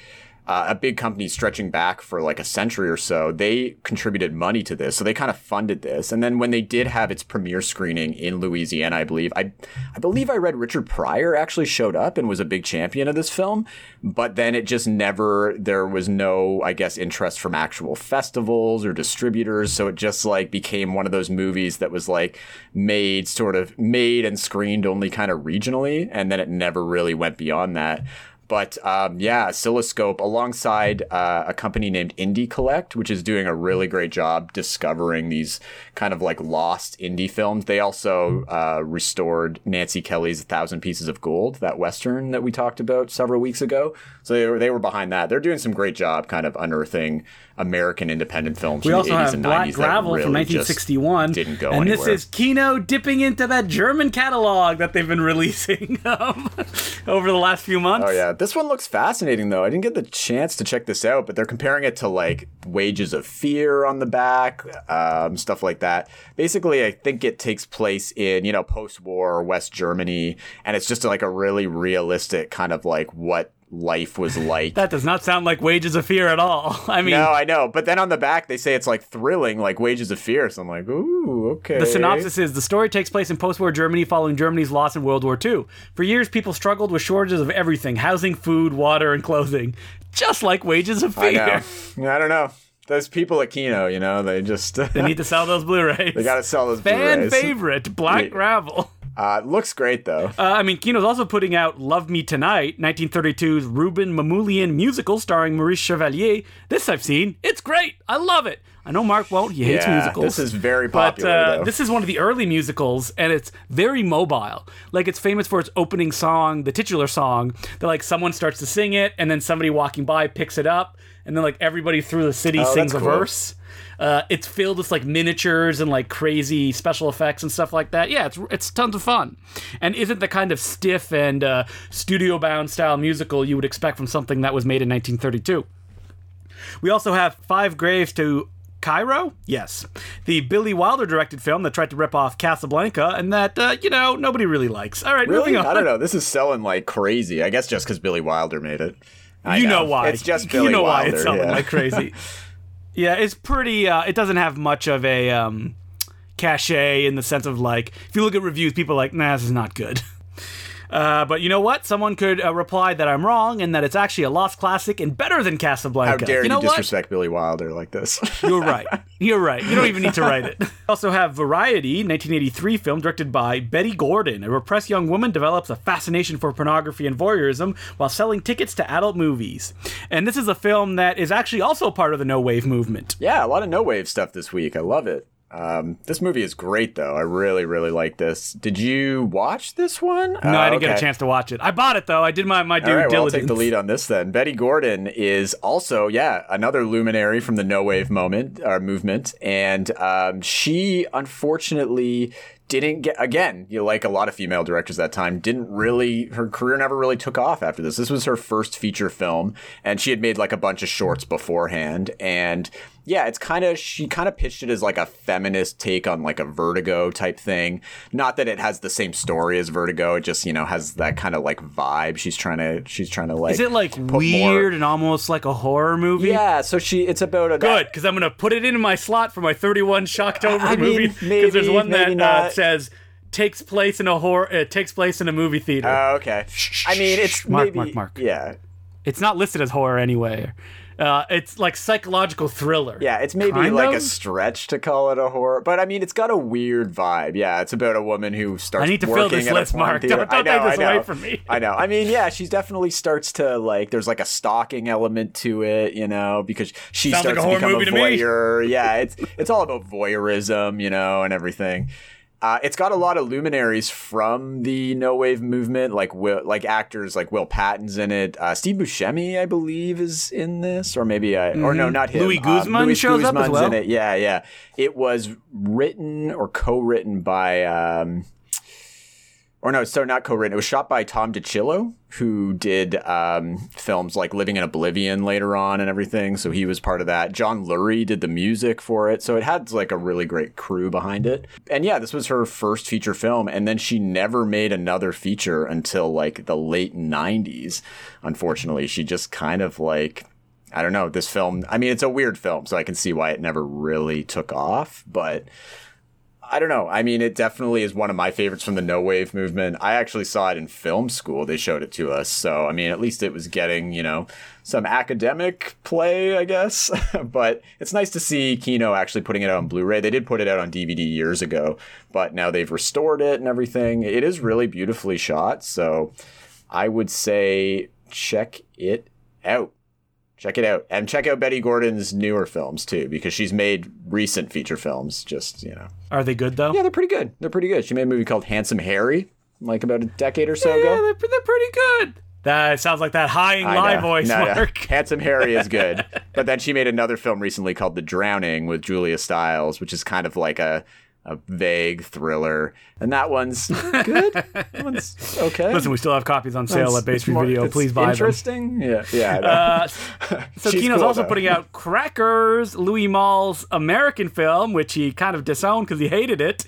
uh, a big company stretching back for like a century or so, they contributed money to this. So they kind of funded this. And then when they did have its premiere screening in Louisiana, I believe, I, I believe I read Richard Pryor actually showed up and was a big champion of this film. But then it just never, there was no, I guess, interest from actual festivals or distributors. So it just like became one of those movies that was like made sort of made and screened only kind of regionally. And then it never really went beyond that. But um, yeah, Oscilloscope alongside uh, a company named Indie Collect, which is doing a really great job discovering these kind of like lost indie films. They also uh, restored Nancy Kelly's A Thousand Pieces of Gold, that Western that we talked about several weeks ago. So they were, they were behind that. They're doing some great job kind of unearthing American independent films We from also the 80s have and Black 90s Gravel really from 1961. didn't go and anywhere. this is Kino dipping into that German catalog that they've been releasing um, over the last few months. Oh yeah, this one looks fascinating though. I didn't get the chance to check this out, but they're comparing it to like Wages of Fear on the back, um, stuff like that. Basically, I think it takes place in you know post-war West Germany, and it's just like a really realistic kind of like what life was like. That does not sound like Wages of Fear at all. I mean, no, I know, but then on the back they say it's like thrilling, like Wages of Fear. So I'm like, ooh, okay. The synopsis is the story takes place in post war Germany following Germany's loss in World War II. For years, people struggled with shortages of everything housing, food, water, and clothing. Just like Wages of I Fear. know. I don't know. Those people at Kino, you know, they just They need to sell those Blu rays. they got to sell those Fan Blu-rays. favorite, Black. Gravel. Uh, looks great though. Uh, I mean, Kino's also putting out Love Me Tonight, 1932's Rouben Mamoulian musical starring Maurice Chevalier. This I've seen. It's great. I love it. I know Mark won't. He hates Yeah, musicals. this is very But popular, uh, though. this is one of the early musicals, and it's very mobile. Like it's famous for its opening song, the titular song. That like someone starts to sing it, and then somebody walking by picks it up, and then like everybody through the city Oh, sings a cool. verse. Uh, it's filled with like miniatures and like crazy special effects and stuff like that. Yeah, it's it's tons of fun, and isn't the kind of stiff and uh, studio bound style musical you would expect from something that was made in 1932. We also have Five Graves to Cairo. Yes, the Billy Wilder directed film that tried to rip off Casablanca, and that uh, you know nobody really likes. All right, Really? moving on. I don't know. This is selling like crazy. I guess just because Billy Wilder made it. I you know. why? It's just Billy you know Wilder. why it's selling yeah. like crazy. yeah, it's pretty. Uh, it doesn't have much of a um, cachet in the sense of like, if you look at reviews, people are like, nah, this is not good. Uh, but you know what? Someone could uh, reply that I'm wrong and that it's actually a lost classic and better than Casablanca. How dare you, know what? disrespect Billy Wilder like this? You're right. You're right. You don't even need to write it. Also have Variety, 1983 film directed by Betty Gordon. A repressed young woman develops a fascination for pornography and voyeurism while selling tickets to adult movies. And this is a film that is actually also part of the no wave movement. yeah, a lot of no wave stuff this week. I love it. Um, this movie is great though. I really, really like this. Did you watch this one? No, I didn't get a chance to watch it. I bought it though. I did my, my due All right, well, I'll take the lead on this then. Betty Gordon is also, yeah, another luminary from the no wave moment or movement, and um, she unfortunately didn't get again. You know, like a lot of female directors that time, didn't really her career never really took off after this. This was her first feature film, and she had made like a bunch of shorts beforehand, and yeah, it's kind of she kind of pitched it as like a feminist take on like a Vertigo type thing. Not that it has the same story as Vertigo, it just you know has that kind of like vibe. She's trying to she's trying to like Is it like put more- weird and almost like a horror movie? Yeah, so she it's about a Good, because I'm gonna put it in my slot for my 31 Shocktober I movie. Because there's one that uh, says takes place in a horror. It takes place in a movie theater. Oh, okay. I mean, it's Mark, maybe, Mark, Mark. Yeah, it's not listed as horror anyway. Uh, it's like psychological thriller. yeah. It's maybe Kind like a stretch to call it a horror, but I mean, it's got a weird vibe. Yeah, it's about a woman who starts. I need to fill this at a list, porn Mark. theater. Don't- don't know, take this away from me. I know. I mean, yeah, she definitely starts to like. There's like a stalking element to it, you know, because she Sounds like starts a to become movie a to me. voyeur. Yeah, it's it's all about voyeurism, you know, and everything. Uh, it's got a lot of luminaries from the no wave movement, like Will, like actors like Will Patton's in it. Uh, Steve Buscemi, I believe, is in this, or maybe I, or no, not him. Mm-hmm. Louis Uh, Guzman Louis shows up as well? in it. Yeah, yeah. It was written or co-written by. Um, or no, so not co-written. It was shot by Tom DiCillo, who did um, films like Living in Oblivion later on and everything. So he was part of that. John Lurie did the music for it. So it had like a really great crew behind it. And yeah, this was her first feature film. And then she never made another feature until like the late 90s. Unfortunately, she just kind of like I don't know. This film, I mean, it's a weird film, so I can see why it never really took off, but I don't know. I mean, it definitely is one of my favorites from the no wave movement. I actually saw it in film school. They showed it to us. So, I mean, at least it was getting, you know, some academic play, I guess. but it's nice to see Kino actually putting it out on Blu ray. They did put it out on DVD years ago, but now they've restored it and everything. It is really beautifully shot. So I would say check it out. Check it out. And check out Betty Gordon's newer films too, because she's made recent feature films. Just, you know. Are they good though? Yeah, they're pretty good. They're pretty good. She made a movie called Handsome Harry, like about a decade or so Yeah, ago. they're, they're pretty good. That sounds like that high and I voice, No, no. Mark. Handsome Harry is good. but then she made another film recently called The Drowning with Julia Stiles, which is kind of like a, a vague thriller. And that one's good. that one's okay. Listen, we still have copies on sale It's- at Base it's Video. Please buy them. Interesting. Yeah, yeah. Uh, so Kino's cool, also though. putting out Crackers, Louis Malle's American film, which he kind of disowned because he hated it,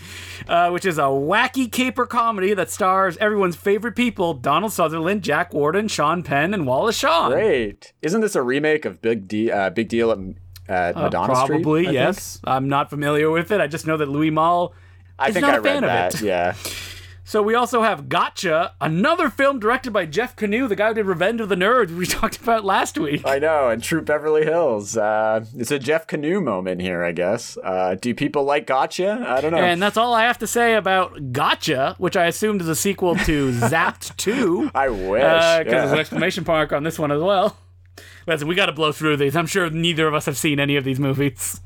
uh, which is a wacky caper comedy that stars everyone's favorite people: Donald Sutherland, Jack Warden, Sean Penn, and Wallace Shawn. Great. Isn't this a remake of Big D, uh, Big Deal at, Uh, Madonna Street? probably think? yes. I'm not familiar with it. I just know that Louis Malle. I is think not I a fan read of that. it. Yeah. So we also have Gotcha, another film directed by Jeff Kanew, the guy who did Revenge of the Nerds we talked about last week. I know, and True Beverly Hills. Uh, it's a Jeff Kanew moment here, I guess. Uh, do people like Gotcha? I don't know. And that's all I have to say about Gotcha, which I assumed is a sequel to Zapped 2. I wish. Because yeah. there's an exclamation mark on this one as well. Listen, we got to blow through these. I'm sure neither of us have seen any of these movies.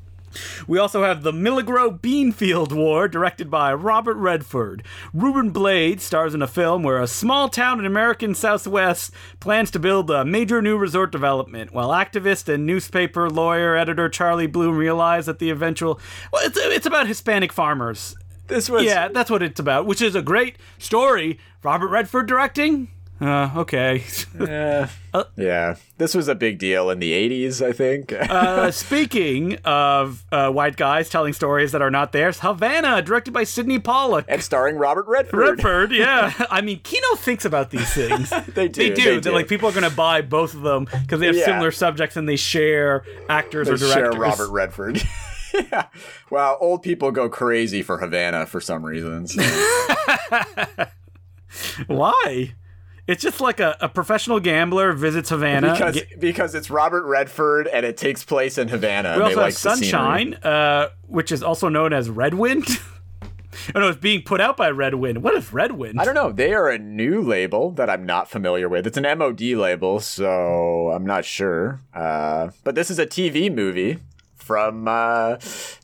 We also have The Milagro Beanfield War, directed by Robert Redford. Ruben Blades stars in a film where a small town in American Southwest plans to build a major new resort development, while activist and newspaper lawyer editor Charlie Bloom realize that the eventual. Well, it's, it's about Hispanic farmers. this was Yeah, that's what it's about, which is a great story. Robert Redford directing? Uh, okay. Yeah. yeah. This was a big deal in the 80s, I think. uh, speaking of uh, white guys telling stories that are not theirs, Havana, directed by Sydney Pollack. and starring Robert Redford. Redford, yeah. I mean, Kino thinks about these things. They do, They do. they do. like people are going to buy both of them because they have Yeah. similar subjects and they share actors They or directors. share Robert Redford. yeah. Well, old people go crazy for Havana for some reasons. Why? It's just like a, a professional gambler visits Havana. because Get- because it's Robert Redford and it takes place in Havana. we also like have the. Sunshine, uh, which is also known as Redwind. oh no, it's being put out by Redwind. What is Redwind? I don't know. They are a new label that I'm not familiar with. It's an MOD label, so I'm not sure. Uh, but this is a TV movie from uh,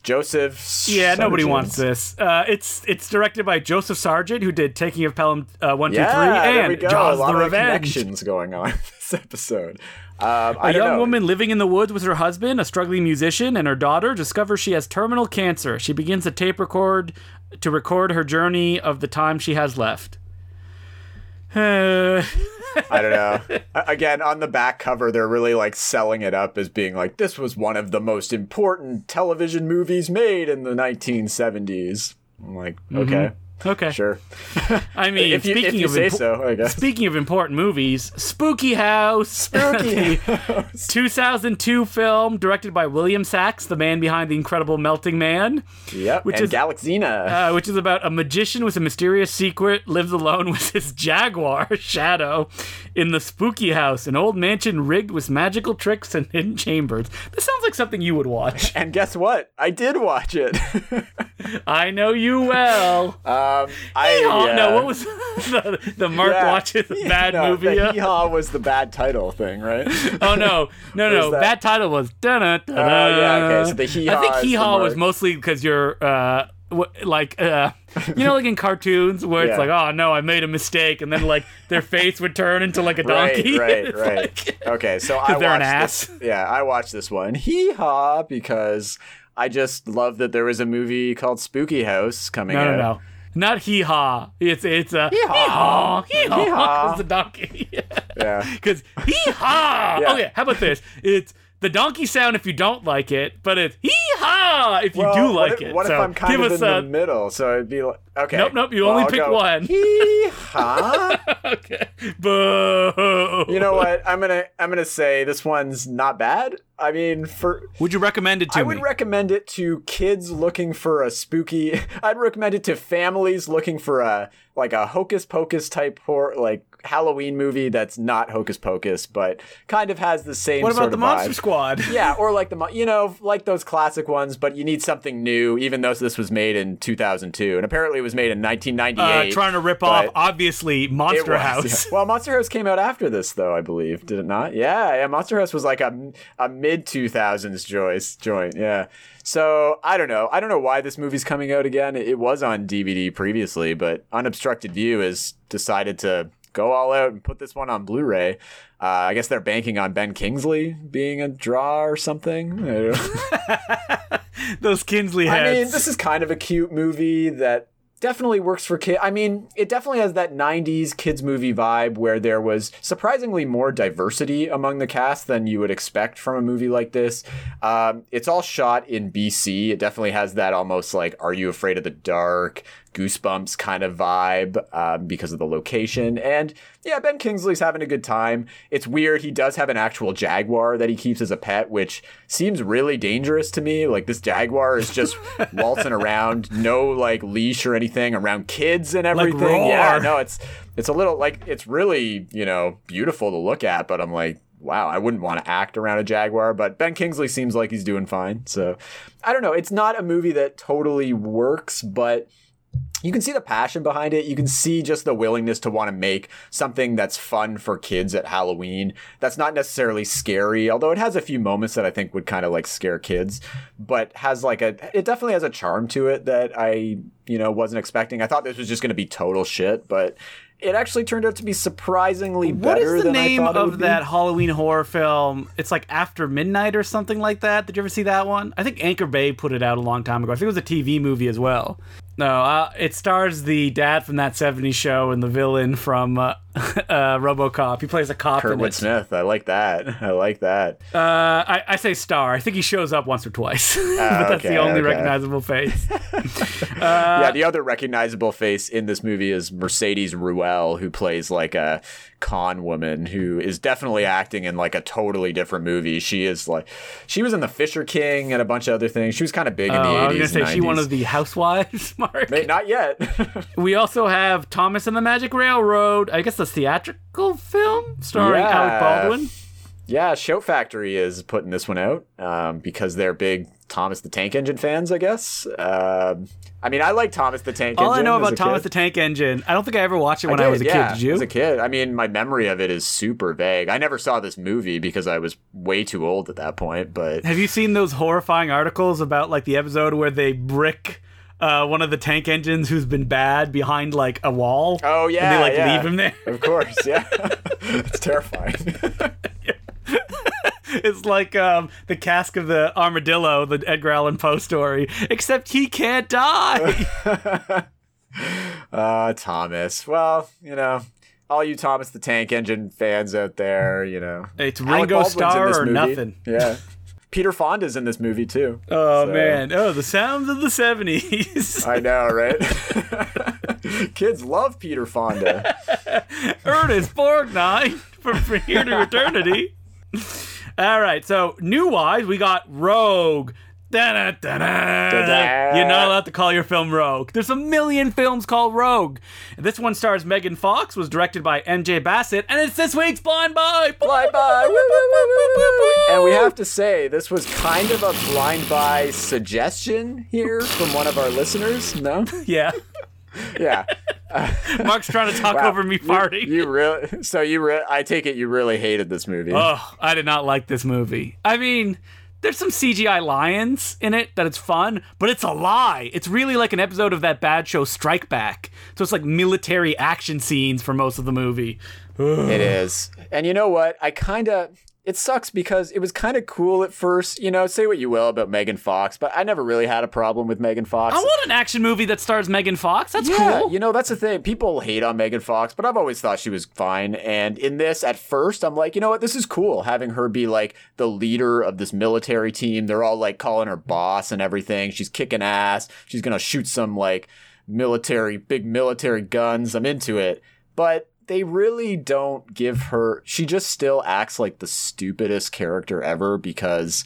Joseph. Yeah, nobody wants this. Uh, it's it's directed by Joseph Sargent, who did Taking of Pelham uh, One Two Three Yeah, there we and. Jaws a lot the Revenge. connections going on this episode. Um, A young know. woman living in the woods with her husband, a struggling musician, and her daughter discovers she has terminal cancer. She begins to tape record to record her journey of the time she has left. I don't know. Again, on the back cover, they're really like selling it up as being like this was one of the most important television movies made in the 1970s. I'm like, mm-hmm. okay, okay. sure. I mean, if you, if speaking you of say impo- so, I guess. Speaking of important movies, Spooky House. Spooky The 2002 film directed by William Sachs, the man behind The Incredible Melting Man, Yep, Which and is- Galaxina. uh, which is about a magician with a mysterious secret lives alone with his jaguar, Shadow, in the spooky house, an old mansion rigged with magical tricks and hidden chambers. This sounds like something you would watch. and guess what? I did watch it. I know you well. Um, I yeah. no, what was the, the Mark Yeah. watches a bad no, movie? The hee-haw was the bad title thing, right? Oh no, no, no! That? Bad title was. Dun, Oh, yeah, okay, so the hee-haw I think hee haw was mostly because you're uh, like uh, you know, like in cartoons where it's like, oh no, I made a mistake, and then like their face would turn into like a donkey. Right, right, right. like- okay, so I watched they're an this- yeah, I watched this one. Hee haw because I just love that there was a movie called Spooky House coming no, out. no, no, not hee haw. It's it's a hee Hee-haw. Hee haw is the donkey. Yeah. Because hee haw. Okay, how about this? It's the donkey sound if you don't like it, but it's hee haw ha! If you Well, do what like if, it, What so if I'm kind give of us in a the middle? So it'd be like, okay. Nope, nope, you Well, only I'll pick go, one. Hee-haw. okay. Boo. you know what? I'm gonna I'm gonna say this one's not bad. I mean, for Would you recommend it to I me? would recommend it to kids looking for a spooky. I'd recommend it to families looking for a like a hocus pocus type horror, like Halloween movie that's not hocus pocus, but kind of has the same. what about the Monster vibe. Squad? Yeah, or like the you know like those classic ones, but you need something new. Even though this was made in 2002, and apparently it was made in Uh, 1998. trying to rip off, obviously, Monster was, House. yeah. Well, Monster House came out after this, though I believe, did it not? Yeah, yeah. Monster House was like a, a mid 2000s joint. Joint, yeah. So I don't know. I don't know why this movie's coming out again. It was on DVD previously, but Unobstructed View has decided to go all out and put this one on Blu-ray. Uh, I guess they're banking on Ben Kingsley being a draw or something. I don't know. Those Kingsley I mean, this is kind of a cute movie that definitely works for kids. I mean, it definitely has that 90s kids movie vibe where there was surprisingly more diversity among the cast than you would expect from a movie like this. Um, it's all shot in BC. It definitely has that almost like Are You Afraid of the Dark? Goosebumps kind of vibe um, because of the location. And yeah, Ben Kingsley's having a good time. It's weird. He does have an actual jaguar that he keeps as a pet, which seems really dangerous to me. Like this jaguar is just waltzing around, no like leash or anything around kids and everything. yeah, no, it's it's a little like it's really you know beautiful to look at, but I'm like. Wow, I wouldn't want to act around a Jaguar, but Ben Kingsley seems like he's doing fine. So I don't know. It's not a movie that totally works, but you can see the passion behind it. You can see just the willingness to want to make something that's fun for kids at Halloween. That's not necessarily scary, although it has a few moments that I think would kind of like scare kids, but has like a, it definitely has a charm to it that I, you know, wasn't expecting. I thought this was just going to be total shit, but it actually turned out to be surprisingly what better is the name I thought it of would be. that Halloween horror film? It's like After Midnight or something like that. Did you ever see that one? I think Anchor Bay put it out a long time ago. I think it was a TV movie as well. No, uh, it stars the dad from that 70s show and the villain from uh, uh, RoboCop. He plays a cop Kurtwood. Smith. I like that. I like that. Uh, I, I say star. I think he shows up once or twice, but that's the only okay. recognizable face. yeah, the other recognizable face in this movie is Mercedes Ruehl, who plays like a con woman who is definitely acting in like a totally different movie. She is like, she was in The Fisher King and a bunch of other things. She was kind of big in the 80s. I was gonna say and she one of the housewives, Mark. May- Not yet. We also have Thomas and the Magic Railroad. I guess the theatrical film starring Yeah. Alec Baldwin. yeah, Shout Factory is putting this one out um, because they're big Thomas the Tank Engine fans, I guess. Um I mean, I like Thomas the Tank All Engine. I know about Thomas kid. the Tank Engine, I don't think I ever watched it when I, did, was a yeah, kid. Did you? As a kid, I mean, my memory of it is super vague. I never saw this movie because I was way too old at that point. But Have you seen those horrifying articles about like the episode where they brick uh, one of the tank engines who's been bad behind like a wall? oh yeah, and they like yeah. leave him there. Of course, yeah. it's terrifying. it's like um, the cask of the armadillo, the Edgar Allan Poe story, except he can't die. uh, Thomas. Well, you know, all you Thomas the Tank Engine fans out there, you know, it's Ringo Starr or movie. nothing. Yeah. Peter Fonda's in this movie too. Oh So- man! Oh, the sounds of the seventies. I know, right? Kids love Peter Fonda. Ernest Borgnine from, from here to eternity. All right, so new wise, we got Rogue. Da-da-da-da. You're not allowed to call your film Rogue. There's a million films called Rogue. This one stars Megan Fox, was directed by MJ Bassett, and it's this week's Blind Buy. Blind Buy. And we have to say, this was kind of a blind buy suggestion here from one of our listeners. No? Yeah, Yeah. Mark's trying to talk Wow. over me You- farting. You, really? So you? I take it you really hated this movie. Oh, I did not like this movie. I mean, there's some CGI lions in it that it's fun, but it's a lie. It's really like an episode of that bad show Strike Back. So it's like military action scenes for most of the movie. It is. And you know what? I kind of it sucks because it was kind of cool at first. You know, say what you will about Megan Fox, but I never really had a problem with Megan Fox. I want an action movie that stars Megan Fox. That's yeah, cool. you know, that's the thing. People hate on Megan Fox, but I've always thought she was fine. And in this, at first, I'm like, you know what? This is cool having her be like the leader of this military team. They're all like calling her boss and everything. She's kicking ass. She's going to shoot some like military, big military guns. I'm into it. But they really don't give her she just still acts like the stupidest character ever because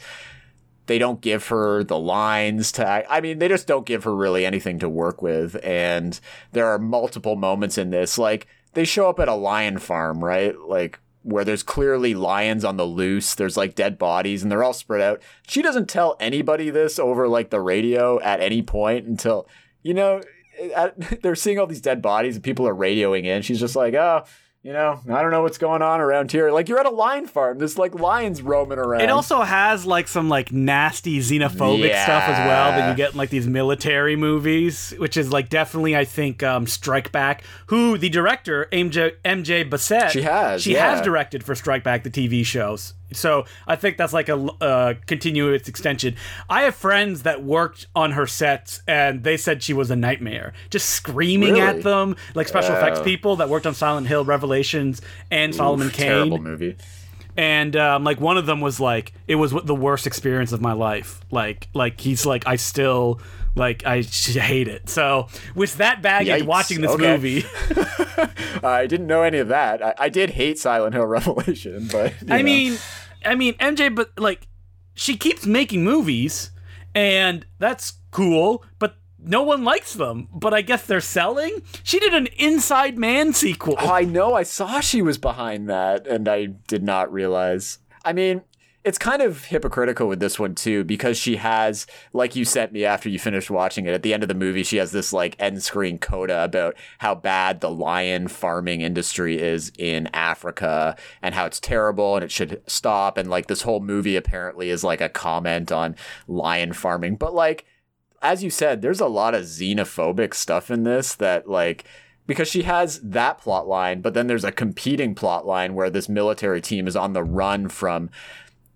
they don't give her the lines to. I mean, they just don't give her really anything to work with. And there are multiple moments in this, like they show up at a lion farm, right? Like where there's clearly lions on the loose. There's like dead bodies and they're all spread out. She doesn't tell anybody this over like the radio at any point until, you know, they're seeing all these dead bodies and people are radioing in. She's just like, oh, you know, I don't know what's going on around here. Like you're at a lion farm. There's like lions roaming around. It also has like some like nasty xenophobic Yeah. stuff as well that you get in like these military movies, which is like definitely I think um, Strike Back, who the director MJ MJ Bassett She has, she yeah. has directed for Strike Back the TV shows. So I think that's like a uh, continuous extension. I have friends that worked on her sets and they said she was a nightmare, just screaming Really? at them, like special effects Oh. people that worked on Silent Hill Revelations and Solomon Oof, Kane terrible movie. and um, like one of them was like it was the worst experience of my life like like he's like i still like i hate it so with that baggage Yikes. watching this Okay. movie I didn't know any of that. I, I did hate Silent Hill Revelation, but i know. mean i mean mj but like she keeps making movies and that's cool but no one likes them but i guess they're selling she did an inside man sequel Oh, I know. I saw she was behind that, and I did not realize. I mean, it's kind of hypocritical with this one too, because she has, like you sent me after you finished watching it. At the end of the movie, she has this like end screen coda about how bad the lion farming industry is in Africa and how it's terrible and it should stop. And like this whole movie apparently is like a comment on lion farming, but like as you said, there's a lot of xenophobic stuff in this that like because she has that plot line, but then there's a competing plot line where this military team is on the run from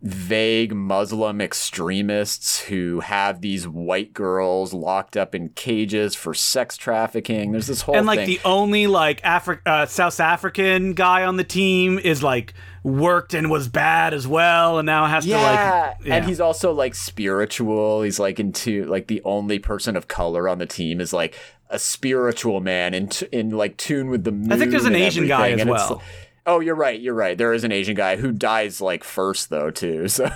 vague Muslim extremists who have these white girls locked up in cages for sex trafficking. There's this whole and like thing. the only like Afri- uh, South African guy on the team is like worked and was bad as well, and now has yeah. to like and he's also like spiritual. He's like into like the only person of color on the team is like a spiritual man in t- in like tune with the moon. I think there's an Asian guy as well. Oh, you're right. You're right. There is an Asian guy who dies like first though too. So,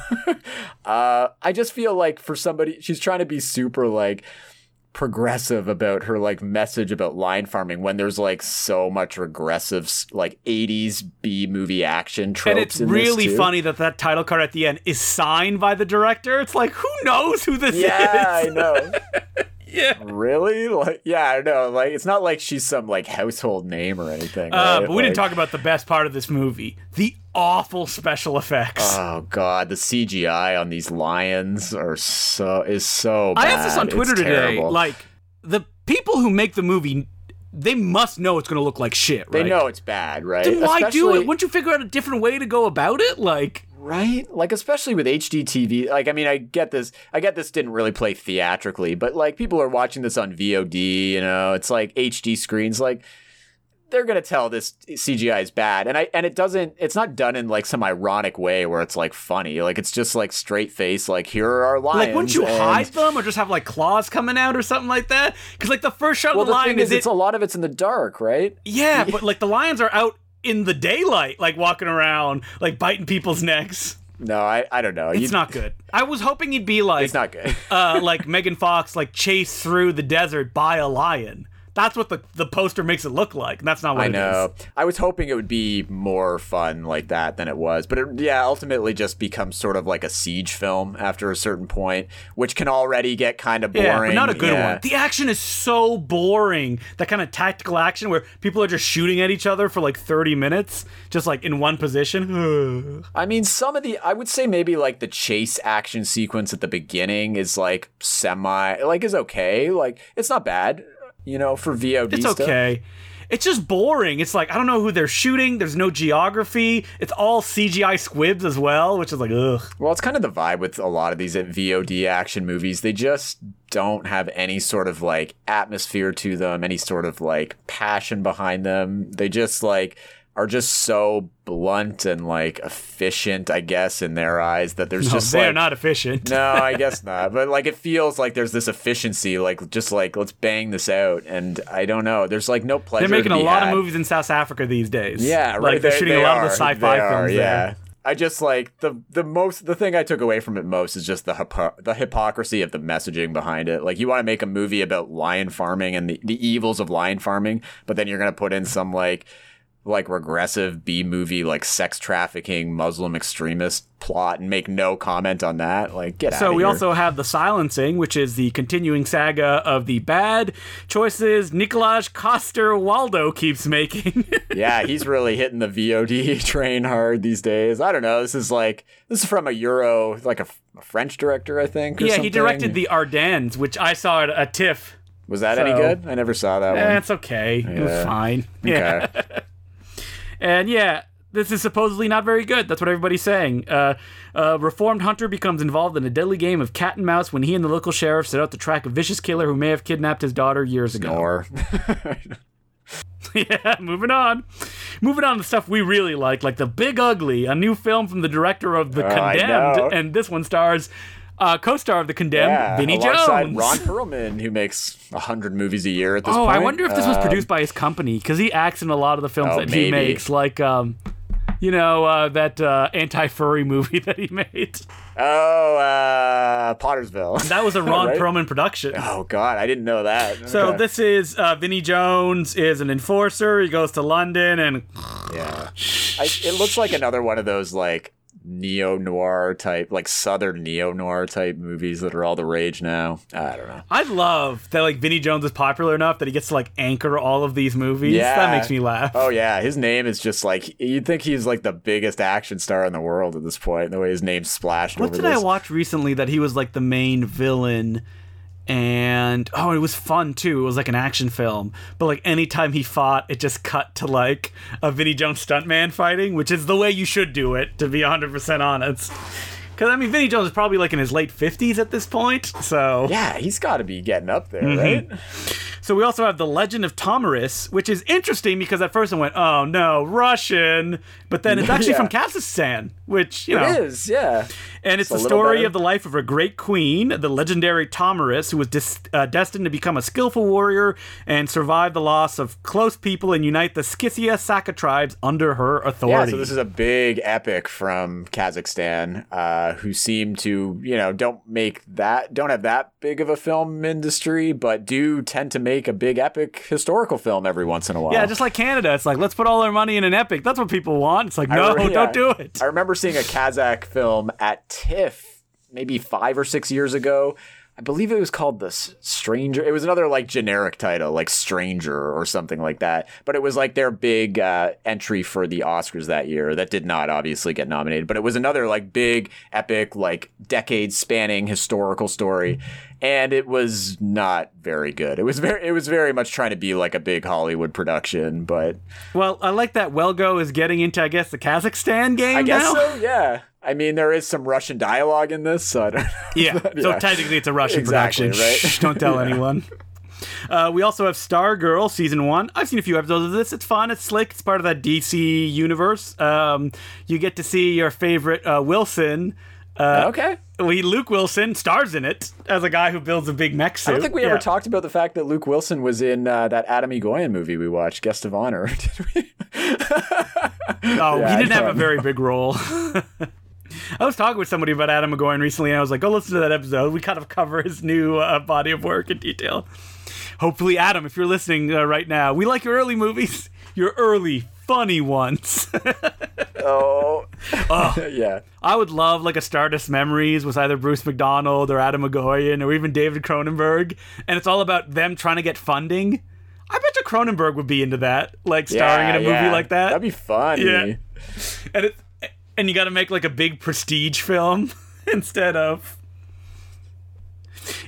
uh, I just feel like for somebody, she's trying to be super like progressive about her like message about line farming when there's like so much regressive like 80s B movie action tropes. and it's really funny that that title card at the end is signed by the director. It's like who knows who this is? Yeah, I know. yeah. really? Like, yeah, I know. Like, it's not like she's some like household name or anything. Uh, right? but we didn't talk about the best part of this movie: the awful special effects. Oh god, the CGI on these lions are so is so. I Bad. asked this on It's Twitter today. terrible. Like the people who make the movie, they must know it's going to look like shit. they know it's bad, right? Then why do Especially- it? Wouldn't you figure out a different way to go about it? Like, Right? Like especially with HD TV. Like I mean, I get this. I get this didn't really play theatrically, but like people are watching this on VOD. You know, it's like HD screens. Like they're gonna tell this CGI is bad, and I and it doesn't. It's not done in like some ironic way where it's like funny. Like it's just like straight face. Like here are our lions. like wouldn't you and- hide them or just have like claws coming out or something like that? Because like the first shot Well, of the the lion is is, it, it's a lot of it's in the dark, right? yeah, but like the lions are out in the daylight, like walking around, like biting people's necks. No, I, I don't know. It's You- not good. I was hoping he'd be like It's not good. uh, like Megan Fox, like chased through the desert by a lion. That's what the the poster makes it look like. And that's not what I it is. know. I was hoping it would be more fun like that than it was, but it, yeah, ultimately just becomes sort of like a siege film after a certain point, which can already get kind of boring. Yeah, but not a good Yeah. one. The action is so boring. That kind of tactical action where people are just shooting at each other for like 30 minutes, just like in one position. I mean, some of the I would say maybe like the chase action sequence at the beginning is like semi like is okay. Like it's not bad, you know, for VOD it's stuff. okay. it's just boring. It's like I don't know who they're shooting. There's no geography. It's all CGI squibs as well, which is like ugh. Well, it's kind of the vibe with a lot of these VOD action movies. They just don't have any sort of like atmosphere to them, any sort of like passion behind them. They just like are just so blunt and like efficient, I guess, in their eyes that there's No, just they're like not efficient. no, I guess not. But like it feels like there's this efficiency, like just like let's bang this out. And I don't know. There's like no pleasure. They're making a lot had. of movies in South Africa these days. Yeah, right. Like they're they- shooting they a lot are. of the sci-fi are, films Yeah. there. I just like the the most the thing I took away from it most is just the hypo- the hypocrisy of the messaging behind it. Like you want to make a movie about lion farming and the, the evils of lion farming, but then you're gonna put in some like like regressive B movie like sex trafficking Muslim extremist plot and make no comment on that. Like get out. Of it. So we here. also have the silencing, which is the continuing saga of the bad choices Nikolaj Coster Waldau keeps making. yeah, he's really hitting the VOD train hard these days. I don't know. This is like this is from a Euro, like a, a French director, I think. or yeah, he directed the Ardennes, which I saw at a TIFF. Was that any good? I never saw that Eh, one. it's okay. It was Yeah. fine. Yeah. And yeah, this is supposedly not very good. That's what everybody's saying. Uh, a reformed hunter becomes involved in a deadly game of cat and mouse when he and the local sheriff set out to track a vicious killer who may have kidnapped his daughter years ago. yeah, moving on. Moving on to stuff we really like, like The Big Ugly, a new film from the director of The Oh, Condemned. And this one stars uh, co star of The Condemned, yeah, Vinnie alongside Jones. Ron Perlman, who makes hundred movies a year at this Oh, point. I wonder if this was Um, produced by his company because he acts in a lot of the films Oh, that he makes, like um, you know uh, that uh, anti-furry movie that he made. Oh, uh, Pottersville. That was a Ron Right? Perlman production. Oh God, I didn't know that. So Okay. this is uh, Vinnie Jones is an enforcer. He goes to London and yeah, I, it looks like another one of those like neo noir type, like southern neo noir type movies that are all the rage now. I don't know. I love that like Vinnie Jones is popular enough that he gets to like anchor all of these movies. Yeah. That makes me laugh. Oh yeah, his name is just like you'd think he's like the biggest action star in the world at this point. The way his name's splashed what did this. I watch recently that he was like the main villain? And oh, it was fun too. It was like an action film, but like anytime he fought, it just cut to like a Vinnie Jones stuntman fighting, which is the way you should do it, to be 100% honest. Because I mean, Vinnie Jones is probably like in his late 50s at this point, so Yeah, he's got to be getting up there, Mm-hmm. right? So we also have the Legend of Tomiris, which is interesting because at first I went, "Oh no, Russian," but then it's actually Yeah. from Kazakhstan, which you know, It is, yeah. and it's the story better. of the life of a great queen, the legendary Tomiris, who was dis- uh, destined to become a skillful warrior and survive the loss of close people and unite the Scythia Saka tribes under her authority. Yeah, so this is a big epic from Kazakhstan, uh, Uh, who seem to, you know, don't make that, don't have that big of a film industry, but do tend to make a big epic historical film every once in a while. yeah, just like Canada, it's like let's put all our money in an epic. That's what people want. It's like no, re- don't do it. I remember seeing a Kazakh film at TIFF maybe five or six years ago. I believe it was called The S- Stranger. It was another like generic title, like Stranger or something like that. But it was like their big uh, entry for the Oscars that year. That did not obviously get nominated, but it was another like big, epic, like decade spanning historical story. And it was not very good. It was very, it was very much trying to be like a big Hollywood production, but Well, I like that Well Go is getting into, I guess, the Kazakhstan game I guess now. so. Yeah. I mean, there is some Russian dialogue in this, so I don't. Yeah. So Yeah. technically, it's a Russian Exactly, production. right? Shh, don't tell anyone. Uh, we also have Stargirl season one. I've seen a few episodes of this. It's fun. It's slick. It's part of that DC universe. Um, you get to see your favorite uh, Wilson. Uh, okay. we Luke Wilson stars in it as a guy who builds a big mech suit. I don't think we Yeah. ever talked about the fact that Luke Wilson was in uh, that Atom Egoyan movie we watched, Guest of Honor. Did we? Oh, Yeah, he didn't have a very big role. I was talking with somebody about Atom Egoyan recently, and I was like, "Go listen to that episode. We kind of cover his new uh, body of work in detail." Hopefully, Atom, if you're listening uh, right now, we like your early movies, your early funny ones. oh. oh, yeah. I would love like a Stardust Memories with either Bruce McDonald or Atom Egoyan or even David Cronenberg, and it's all about them trying to get funding. I bet you Cronenberg would be into that, like starring yeah, in a movie yeah. like that. That'd be fun. Yeah. and it and you got to make like a big prestige film instead of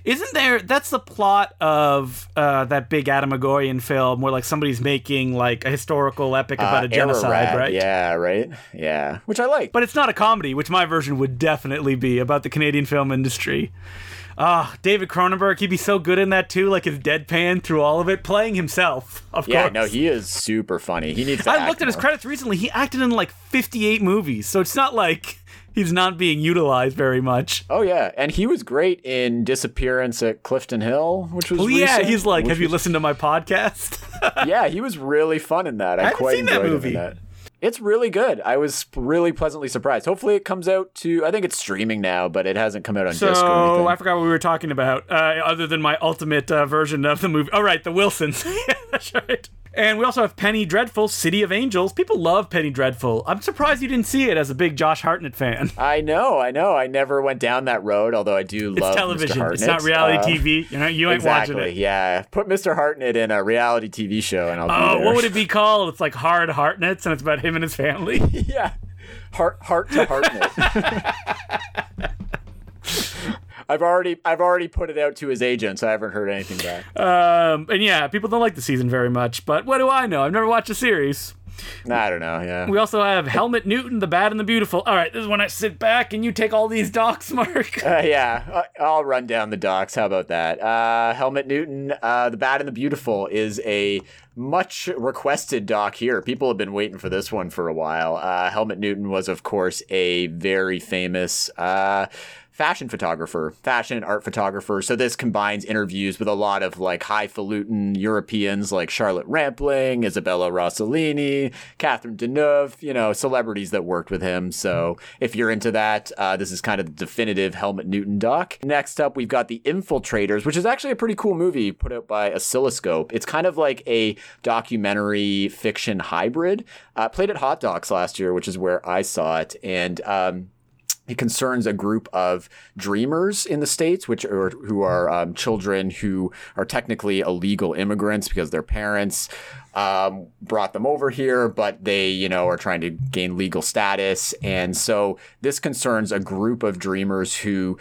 Isn't there? That's the plot of uh, that big Atom Egoyan film where like somebody's making like a historical epic about Uh, a genocide, Ararat, right? Yeah, right. Yeah, which I like. But it's not a comedy, which my version would definitely be about the Canadian film industry. Ah, David Cronenberg, he'd be so good in that too, like his deadpan through all of it, playing himself. Of course. yeah, course. no, he is super funny. He needs to. I looked at his credits recently. He acted in like 58 movies, so it's not like he's not being utilized very much. Oh yeah, and he was great in Disappearance at Clifton Hill, which was. Oh yeah, recent, he's like, "Have you was- listened to my podcast?" yeah, he was really fun in that. I, haven't quite seen that enjoyed in movie. that. It's really good. I was really pleasantly surprised. Hopefully, it comes out to. I think it's streaming now, but it hasn't come out on disc or so. I forgot what we were talking about. Uh, other than my ultimate uh, version of the movie. All right, the Wilsons. that's right. And we also have Penny Dreadful, City of Angels. People love Penny Dreadful. I'm surprised you didn't see it as a big Josh Hartnett fan. I know, I know. I never went down that road, although I do It's love television. It's not reality Uh, TV. You know, you ain't Exactly. watching it. Yeah, put Mr. Hartnett in a reality TV show, and I'll be Oh, what would it be called? It's like Hard Hartnets, and it's about him and his family. yeah, heart heart to Hartnett. I've already I've already put it out to his agent, so I haven't heard anything back. Um, and yeah, people don't like the season very much, but what do I know? I've never watched the series. I don't know. Yeah. We also have Helmut Newton, the bad and the beautiful. All right, this is when I sit back and you take all these docs, Mark. Uh, yeah, I'll run down the docs. How about that? Uh, Helmut Newton, uh, The Bad and the Beautiful, is a much requested doc here. People have been waiting for this one for a while. Uh, Helmut Newton was, of course, a very famous. Fashion photographer, fashion and art photographer. So this combines interviews with a lot of like highfalutin Europeans like Charlotte Rampling, Isabella Rossellini, Catherine Deneuve, you know, celebrities that worked with him. So if you're into that, uh, this is kind of the definitive Helmut Newton doc. Next up, we've got The Infiltrators, which is actually a pretty cool movie put out by Oscilloscope. It's kind of like a documentary fiction hybrid. Uh, played at Hot Docs last year, which is where I saw it. And, um, it concerns a group of dreamers in the states, which are who are um, children who are technically illegal immigrants because their parents um, brought them over here, but they, you know, are trying to gain legal status, and so this concerns a group of dreamers who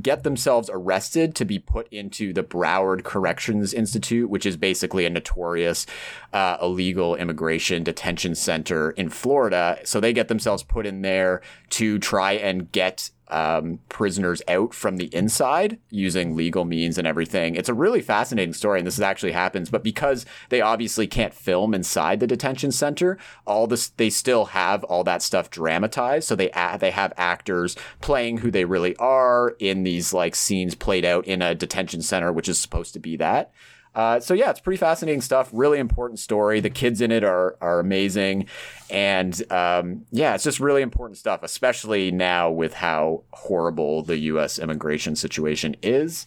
get themselves arrested to be put into the Broward Corrections Institute, which is basically a notorious uh, illegal immigration detention center in Florida. So they get themselves put in there to try and get um, prisoners out from the inside using legal means and everything. It's a really fascinating story, and this actually happens. But because they obviously can't film inside the detention center, all this they still have all that stuff dramatized. So they they have actors playing who they really are in these like scenes played out in a detention center, which is supposed to be that. Uh, so yeah, it's pretty fascinating stuff. Really important story. The kids in it are are amazing, and um, yeah, it's just really important stuff, especially now with how horrible the U.S. immigration situation is.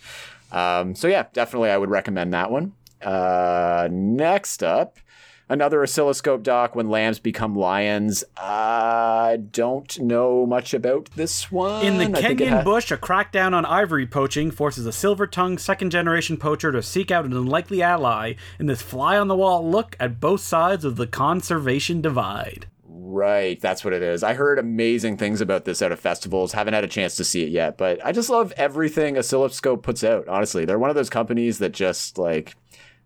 Um, so yeah, definitely, I would recommend that one. Uh, next up, another oscilloscope doc when lambs become lions. I don't know much about this one. In the I think it Kenyan ha- bush, a crackdown on ivory poaching forces a silver tongued second generation poacher to seek out an unlikely ally in this fly on the wall look at both sides of the conservation divide. Right, that's what it is. I heard amazing things about this out of festivals. Haven't had a chance to see it yet, but I just love everything Oscilloscope puts out. Honestly, they're one of those companies that just like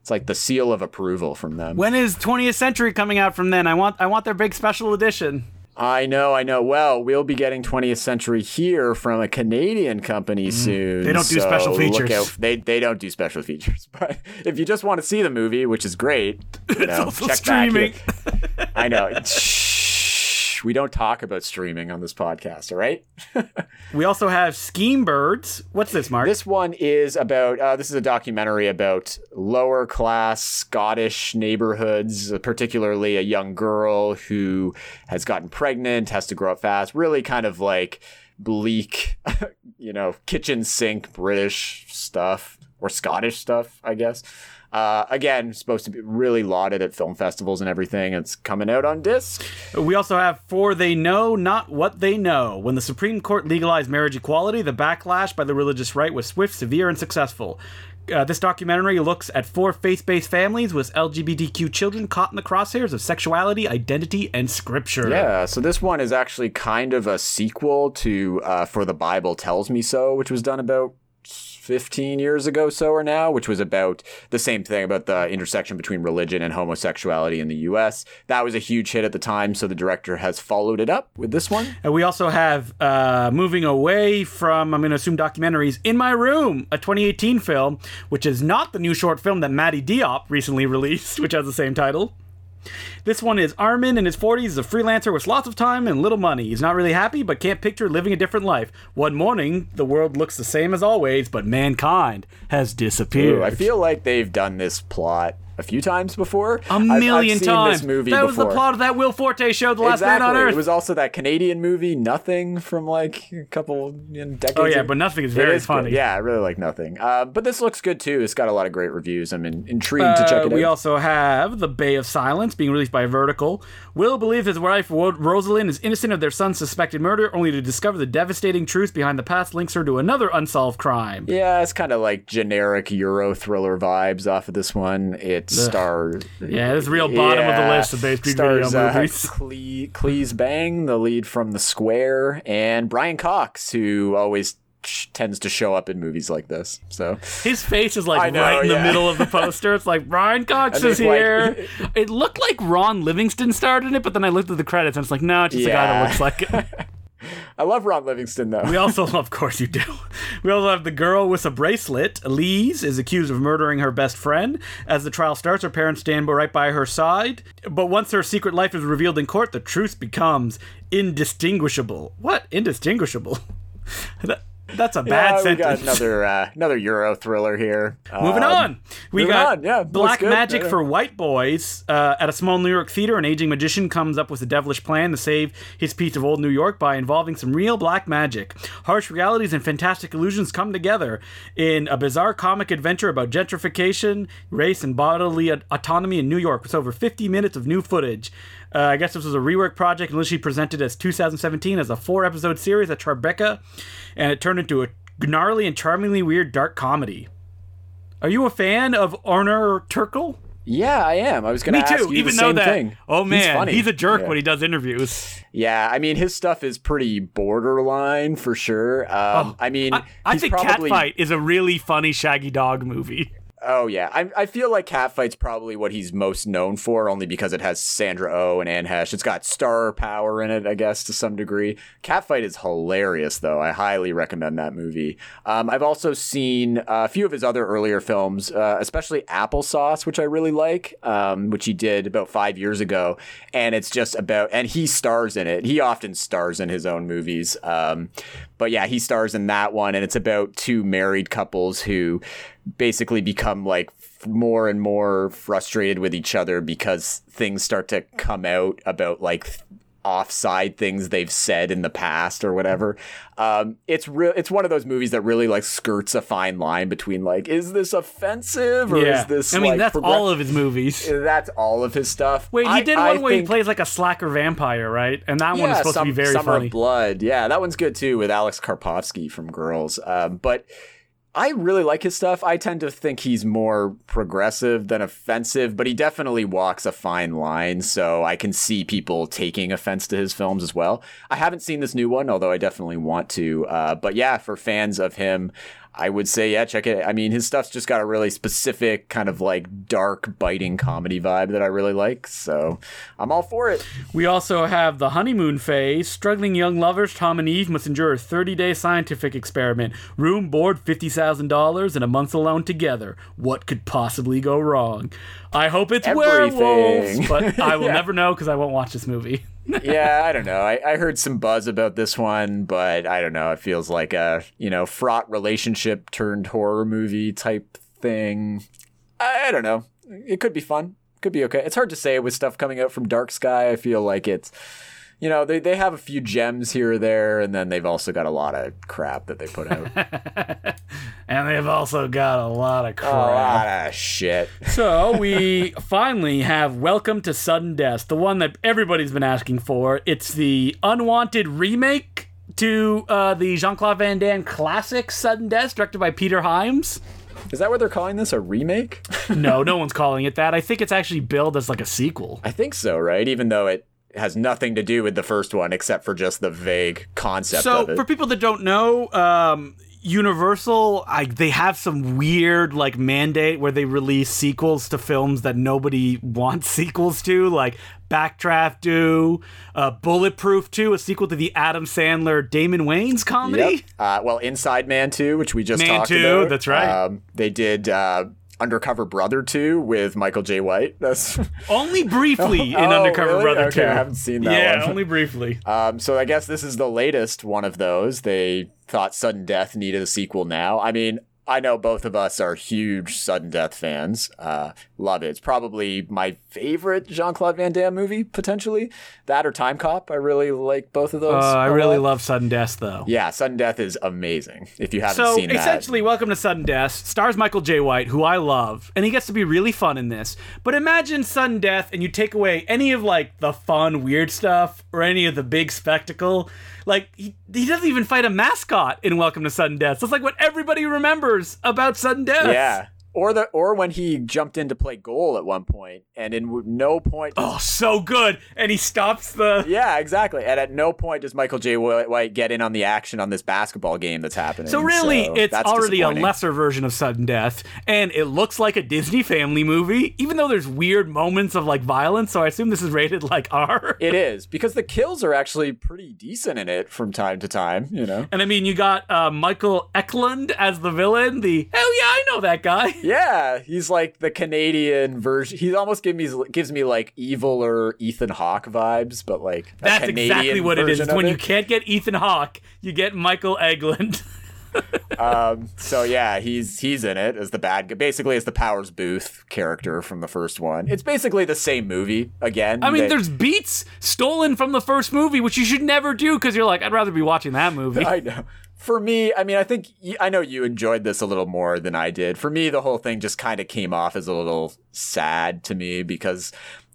it's like the seal of approval from them. When is 20th Century coming out from then? I want I want their big special edition. I know, I know. Well, we'll be getting 20th Century here from a Canadian company soon. Mm. They don't do so special features. out- They they don't do special features, but if you just want to see the movie, which is great, you know, check streaming. back. I know. We don't talk about streaming on this podcast, all right? We also have Scheme Birds. What's this, Mark? This one is about. Uh, this is a documentary about lower class Scottish neighborhoods, uh, particularly a young girl who has gotten pregnant, has to grow up fast. Really, kind of like bleak, you know, kitchen sink British stuff or Scottish stuff, I guess. Uh, again, supposed to be really lauded at film festivals and everything. It's coming out on disc. We also have For They Know Not What They Know. When the Supreme Court legalized marriage equality, the backlash by the religious right was swift, severe, and successful. Uh, this documentary looks at four faith based families with LGBTQ children caught in the crosshairs of sexuality, identity, and scripture. Yeah, so this one is actually kind of a sequel to uh, For the Bible Tells Me So, which was done about 15 years ago so or now which was about the same thing about the intersection between religion and homosexuality in the US that was a huge hit at the time so the director has followed it up with this one And we also have uh, moving away from, I'm going to assume documentaries, In My Room, a 2018 film, which is not the new short film that Mati Diop recently released, which has the same title. This one is Armin in his 40s, is a freelancer with lots of time and little money. He's not really happy, but can't picture living a different life. One morning, the world looks the same as always, but mankind has disappeared. Ooh, I feel like they've done this plot a few times before. a I've- I've million seen times. This movie that was the plot of that Will Forte show, The Last Man on Earth. It was also that Canadian movie, Nothing, from like a couple you know, decades. oh yeah, ago. but nothing is very is good. funny. Yeah, I really like Nothing. Uh, but this looks good too. It's got a lot of great reviews. I'm in, intrigued to check Uh, it we out. We also have The Bay of Silence being released by Vertical. Will believes his wife Rosalind is innocent of their son's suspected murder, only to discover the devastating truth behind the past links her to another unsolved crime. yeah, it's kind of like generic Euro thriller vibes off of this one. It stars. Yeah, it's real bottom of the list of basically stars, video uh, movies. Cle- Claes Bang, the lead from The Square, and Brian Cox, who always sh- tends to show up in movies like this. So His face is like know, right in the middle of the poster. It's like Brian Cox is there's, like- here. it looked like Ron Livingston starred in it, but then I looked at the credits and it's like, no, it's just a guy that looks like it. I love Ron Livingston though. We also, love, of course, you do. We also have the girl with a bracelet. Lise is accused of murdering her best friend. As the trial starts, her parents stand right by her side. But once her secret life is revealed in court, the truth becomes indistinguishable. What? Indistinguishable? That- that's a bad yeah, we sentence. got another uh, another Euro thriller here. Moving Um, on, we moving got on, yeah, Black. Magic for white boys. Uh, at a small New York theater, an aging magician comes up with a devilish plan to save his piece of old New York by involving some real black magic. Harsh realities and fantastic illusions come together in a bizarre comic adventure about gentrification, race, and bodily autonomy in New York, with over 50 minutes of new footage. Uh, I guess this was a rework project, initially presented as 2017 as a four-episode series at Tribeca, and it turned into a gnarly and charmingly weird dark comedy. Are you a fan of Onur Tukel? Yeah, I am. I was going to Me ask too. you Even the same that. thing. Oh man, he's, funny. he's a jerk yeah. when he does interviews. Yeah, I mean his stuff is pretty borderline for sure. Um, I mean, Oh, I, I think probably, Catfight is a really funny Shaggy Dog movie. Oh yeah, I, I feel like Catfight's probably what he's most known for, only because it has Sandra Oh and Anne Heche. It's got star power in it, I guess, to some degree. Catfight is hilarious, though. I highly recommend that movie. Um, I've also seen a few of his other earlier films, uh, especially Applesauce, which I really like, um, which he did about five years ago, and it's just about and he stars in it. He often stars in his own movies, um, but yeah, he stars in that one, and it's about two married couples who basically become like f- more and more frustrated with each other because things start to come out about like th- offside things they've said in the past or whatever. Um, it's real. It's one of those movies that really like skirts a fine line between like, is this offensive or yeah, is this? I mean like, that's progress- all of his movies. That's all of his stuff. Wait, he I- did I one where he plays like a slacker vampire, right? And that one is supposed some, to be very Summer funny. of Blood. Yeah, that one's good too with Alex Karpovsky from Girls. Um, but I really like his stuff. I tend to think he's more progressive than offensive, but he definitely walks a fine line. So I can see people taking offense to his films as well. I haven't seen this new one, although I definitely want to. Uh, but yeah, for fans of him, I would say, yeah, check it. I mean, his stuff's just got a really specific kind of like dark, biting comedy vibe that I really like. So I'm all for it. We also have the honeymoon phase. Struggling young lovers, Tom and Eve, must endure a 30 day scientific experiment. Room, board, $50,000, and a month alone together. What could possibly go wrong? I hope it's Everything. werewolves, but I will Yeah. never know because I won't watch this movie. Yeah, I don't know. I, I heard some buzz about this one, but I don't know. It feels like a you know fraught relationship turned horror movie type thing. I, I don't know. It could be fun. Could be okay. It's hard to say with stuff coming out from Dark Sky. I feel like it's you know they they have a few gems here or there, and then they've also got a lot of crap that they put out. And they've also got a lot of crap. a lot of shit. So we finally have Welcome to Sudden Death, the one that everybody's been asking for. It's the unwanted remake to uh, the Jean Claude Van Damme classic Sudden Death, directed by Peter Hyams. Is that what they're calling this? A remake? No, no one's calling it that. I think it's actually billed as like a sequel. I think so, right? Even though it has nothing to do with the first one except for just the vague concept So, of it. for people that don't know, um, Universal, I, they have some weird like mandate where they release sequels to films that nobody wants sequels to, like Backdraft 2, uh, Bulletproof 2, a sequel to the Adam Sandler Damon Wayans comedy. Yep. Uh, well, Inside Man 2, which we just Man talked 2, about. that's right. Um, they did uh, Undercover Brother 2 with Michael Jai White. That's Only briefly in Oh, Undercover really? Brother Okay, 2. I haven't seen that Yeah, one. only briefly. Um, so I guess this is the latest one of those. They thought Sudden Death needed a sequel now. I mean, I know both of us are huge Sudden Death fans. Uh, love it. It's probably my favorite Jean Claude Van Damme movie, potentially. That or Time Cop. I really like both of Uh, those. I a really love Sudden Death, though. Yeah, Sudden Death is amazing. If you haven't So seen that, essentially, Welcome to Sudden Death stars Michael Jai White, who I love, and he gets to be really fun in this. But imagine Sudden Death, and you take away any of like the fun, weird stuff or any of the big spectacle. Like he, he doesn't even fight a mascot in Welcome to Sudden Death. So it's like what everybody remembers about Sudden Death. yeah. Or the or when he jumped in to play goal at one point, and in no point Oh, so good. And he stops the. Yeah, exactly. And at no point does Michael Jai White get in on the action on this basketball game that's happening. So really, it's already a lesser version of Sudden Death, and it looks like a Disney family movie, even though there's weird moments of like violence. So I assume this is rated like R. It is because the kills are actually pretty decent in it from time to time. You know. And I mean, you got uh, Michael Eklund as the villain. The hell yeah, I know that guy. Yeah, he's like the Canadian version. He almost gives me gives me like evil or Ethan Hawke vibes, but like That's Canadian exactly what it is. When you can't get Ethan Hawke, you get Michael Eklund. Um, so yeah, he's he's in it as the bad guy, basically as the Powers Boothe character from the first one. It's basically the same movie again. I mean, They- there's beats stolen from the first movie, which you should never do because you're like, I'd rather be watching that movie. I know. For me, I mean, I think I know you enjoyed this a little more than I did. For me, the whole thing just kind of came off as a little sad to me because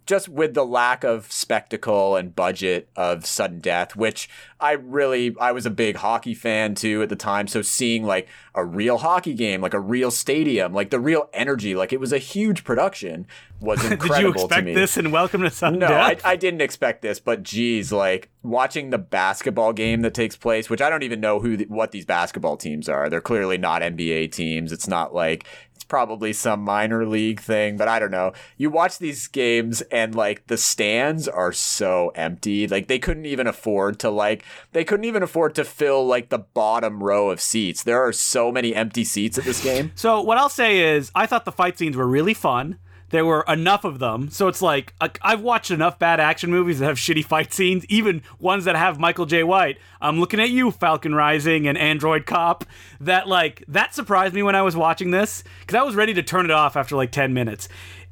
just with the lack of spectacle and budget of sudden death, which I really I was a big hockey fan too at the time. So seeing like a real hockey game, like a real stadium, like the real energy, like it was a huge production, was incredible Did you to expect me. this and Welcome to Sudden No, I, Death? I didn't expect this, but geez, like watching the basketball game that takes place, which I don't even know who th- what these basketball teams are. They're clearly not NBA teams. It's not like probably some minor league thing, but I don't know. You watch these games and like the stands are so empty. Like they couldn't even afford to like they couldn't even afford to fill like the bottom row of seats. There are so many empty seats at this game. So what I'll say is, I thought the fight scenes were really fun. There were enough of them, so it's like I- I've watched enough bad action movies that have shitty fight scenes, even ones that have Michael Jai White. I'm looking at you, Falcon Rising and Android Cop. That like that surprised me when I was watching this because I was ready to turn it off after like ten minutes.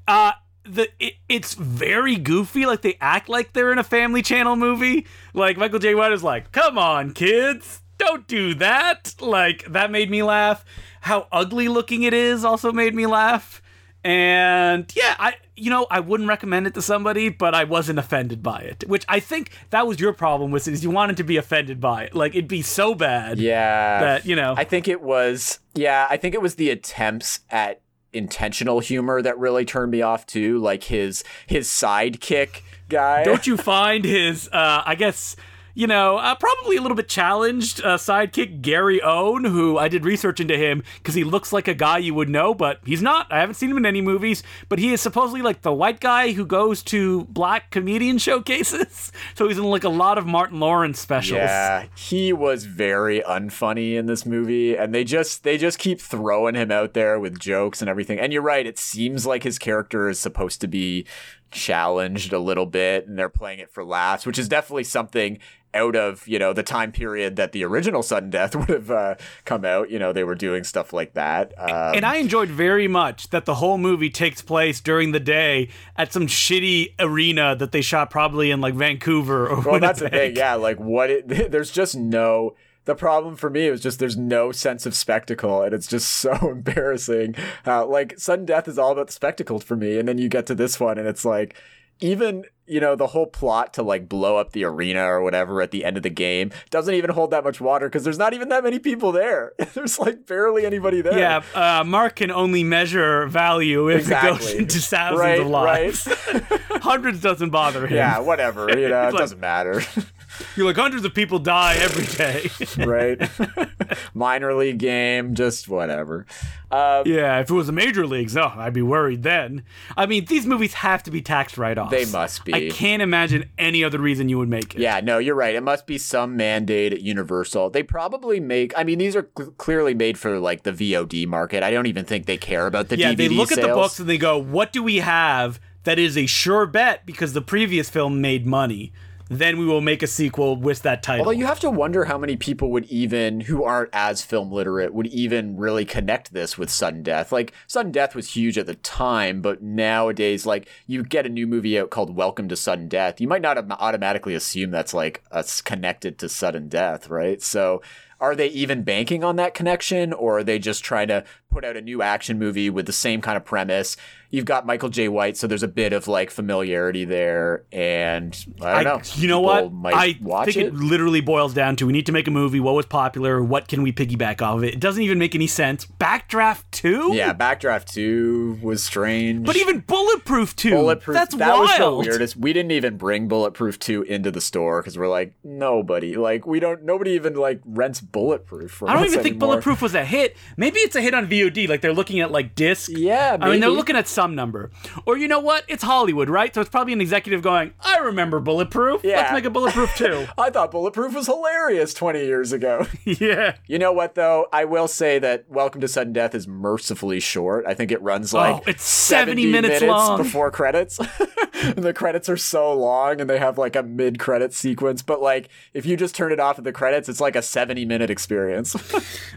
Uh, the it, it's very goofy. Like they act like they're in a Family Channel movie. Like Michael Jai White is like, "Come on, kids." don't do that. Like that made me laugh. How ugly looking it is also made me laugh. And yeah, I you know, I wouldn't recommend it to somebody, but I wasn't offended by it. Which I think that was your problem with it is you wanted to be offended by it. Like it'd be so bad. Yeah. That, you know. I think it was yeah, I think it was the attempts at intentional humor that really turned me off too, like his his sidekick guy. Don't you find his uh I guess you know, uh, probably a little bit challenged uh, sidekick Gary Owen, who I did research into him because he looks like a guy you would know, but he's not. I haven't seen him in any movies, but he is supposedly like the white guy who goes to black comedian showcases. So he's in like a lot of Martin Lawrence specials. Yeah, he was very unfunny in this movie, and they just they just keep throwing him out there with jokes and everything. And you're right; it seems like his character is supposed to be challenged a little bit, and they're playing it for laughs, which is definitely something out of you know the time period that the original sudden death would have uh, come out. You know they were doing stuff like that. Um, And I enjoyed very much that the whole movie takes place during the day at some shitty arena that they shot probably in like Vancouver or well that's the thing. Yeah like what it there's just no the problem for me was just there's no sense of spectacle and it's just so embarrassing uh, like sudden death is all about the spectacle for me and then you get to this one and it's like even you know the whole plot to like blow up the arena or whatever at the end of the game doesn't even hold that much water because there's not even that many people there. There's like barely anybody there. Yeah, uh, Mark can only measure value if it goes into thousands right of lives. right. Hundreds doesn't bother him. yeah whatever you know it like- doesn't matter You're like hundreds of people die every day. right? Minor league game, just whatever. Uh, yeah, if it was a major leagues, oh, I'd be worried then. I mean, these movies have to be tax write-offs. They must be. I can't imagine any other reason you would make it. yeah, no, you're right. It must be some mandate at Universal. They probably make. I mean, these are cl- clearly made for like the VOD market. I don't even think they care about the Yeah, DVD they look at the books and they go, "What do we have that is a sure bet because the previous film made money? Then we will make a sequel with that title." Although you have to wonder how many people would even, who aren't as film literate, would even really connect this with sudden death. Like sudden death was huge at the time, but nowadays, like you get a new movie out called Welcome to Sudden Death, you might not automatically assume that's like us connected to sudden death, right? So. Are they even banking on that connection, or are they just trying to put out a new action movie with the same kind of premise? You've got Michael Jai White, so there's a bit of like familiarity there, and I don't know. You know what? I think it. literally boils down to we need to make a movie. What was popular? What can we piggyback off of it? It doesn't even make any sense. Backdraft two. Yeah, Backdraft 2 was strange. But even Bulletproof two. Bulletproof, That's that wild. was the weirdest. We didn't even bring Bulletproof 2 into the store because we're like, nobody. Like, we don't, nobody even like rents Bulletproof I don't even think. Bulletproof was a hit. Maybe it's a hit on VOD. Like they're looking at like disc. Yeah, I mean they're looking at some number. Or you know what? It's Hollywood, right? So it's probably an executive going, "I remember Bulletproof. Yeah. Let's make a Bulletproof too." I thought Bulletproof was hilarious 20 years ago. yeah. you know what, though? I will say that Welcome to Sudden Death is mercifully short. I think it runs like Oh, it's 70 minutes minutes long. before credits. and the credits are so long and they have like a mid credit sequence. But like, if you just turn it off at the credits, it's like a 70 minute experience.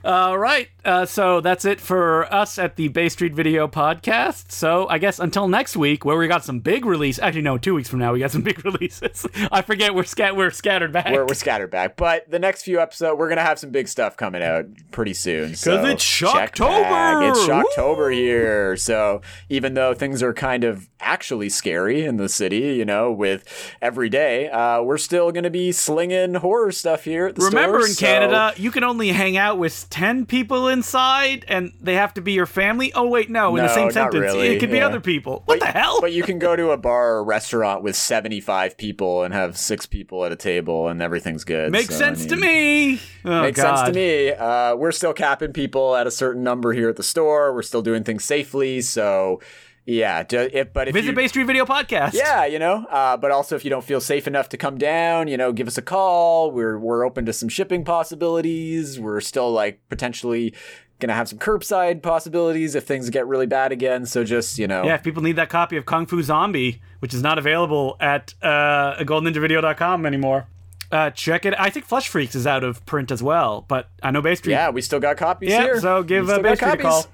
All right. Uh, so that's it for us at the Bay Street Video Podcast. So I guess until next week, where we got some big release. Actually, no, two weeks from now we got some big releases. I forget we're scat we're scattered back. we're, we're scattered back. But the next few episodes, we're gonna have some big stuff coming out pretty soon. Because it's check Shocktober! It's Woo! Shocktober here. So even though things are kind of actually scary in the city, you know, with every day, uh, we're still gonna be slinging horror stuff here at the Remember, store, in so- Canada, you can only hang out with 10 people inside and they have to be your family. Oh, wait, no, in the same sentence. really, It could be yeah. other people. What the hell? But you can go to a bar or restaurant with 75 people and have six people at a table and everything's good. Makes So, I sense to me. Oh, Makes God. sense to me. Uh, we're still capping people at a certain number here at the store. We're still doing things safely. So, yeah. If, but if Visit you, Bay Street Video Podcast. yeah, you know. Uh, but also, if you don't feel safe enough to come down, you know, give us a call. We're we're open to some shipping possibilities. We're still like potentially gonna have some curbside possibilities if things get really bad again. So just you know, Yeah, if people need that copy of Kung Fu Zombie, which is not available at uh, goldenninjavideo.com anymore, uh, check it. I think Flesh Freaks is out of print as well, but I know Bay Street. yeah, we still got copies Yeah, here. so give We uh, still Bay got Street a call.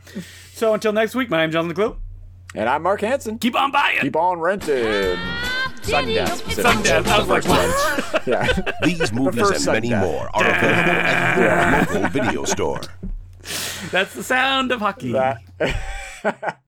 So until next week, my name's Justin Decloux. And I'm Mark Hanson. Keep on buying. Keep on renting. Sudden death. specifically. Sudden death. I was like, First one. yeah. These movies first and many Sunday. more are available at your local video store. That's the sound of hockey. That-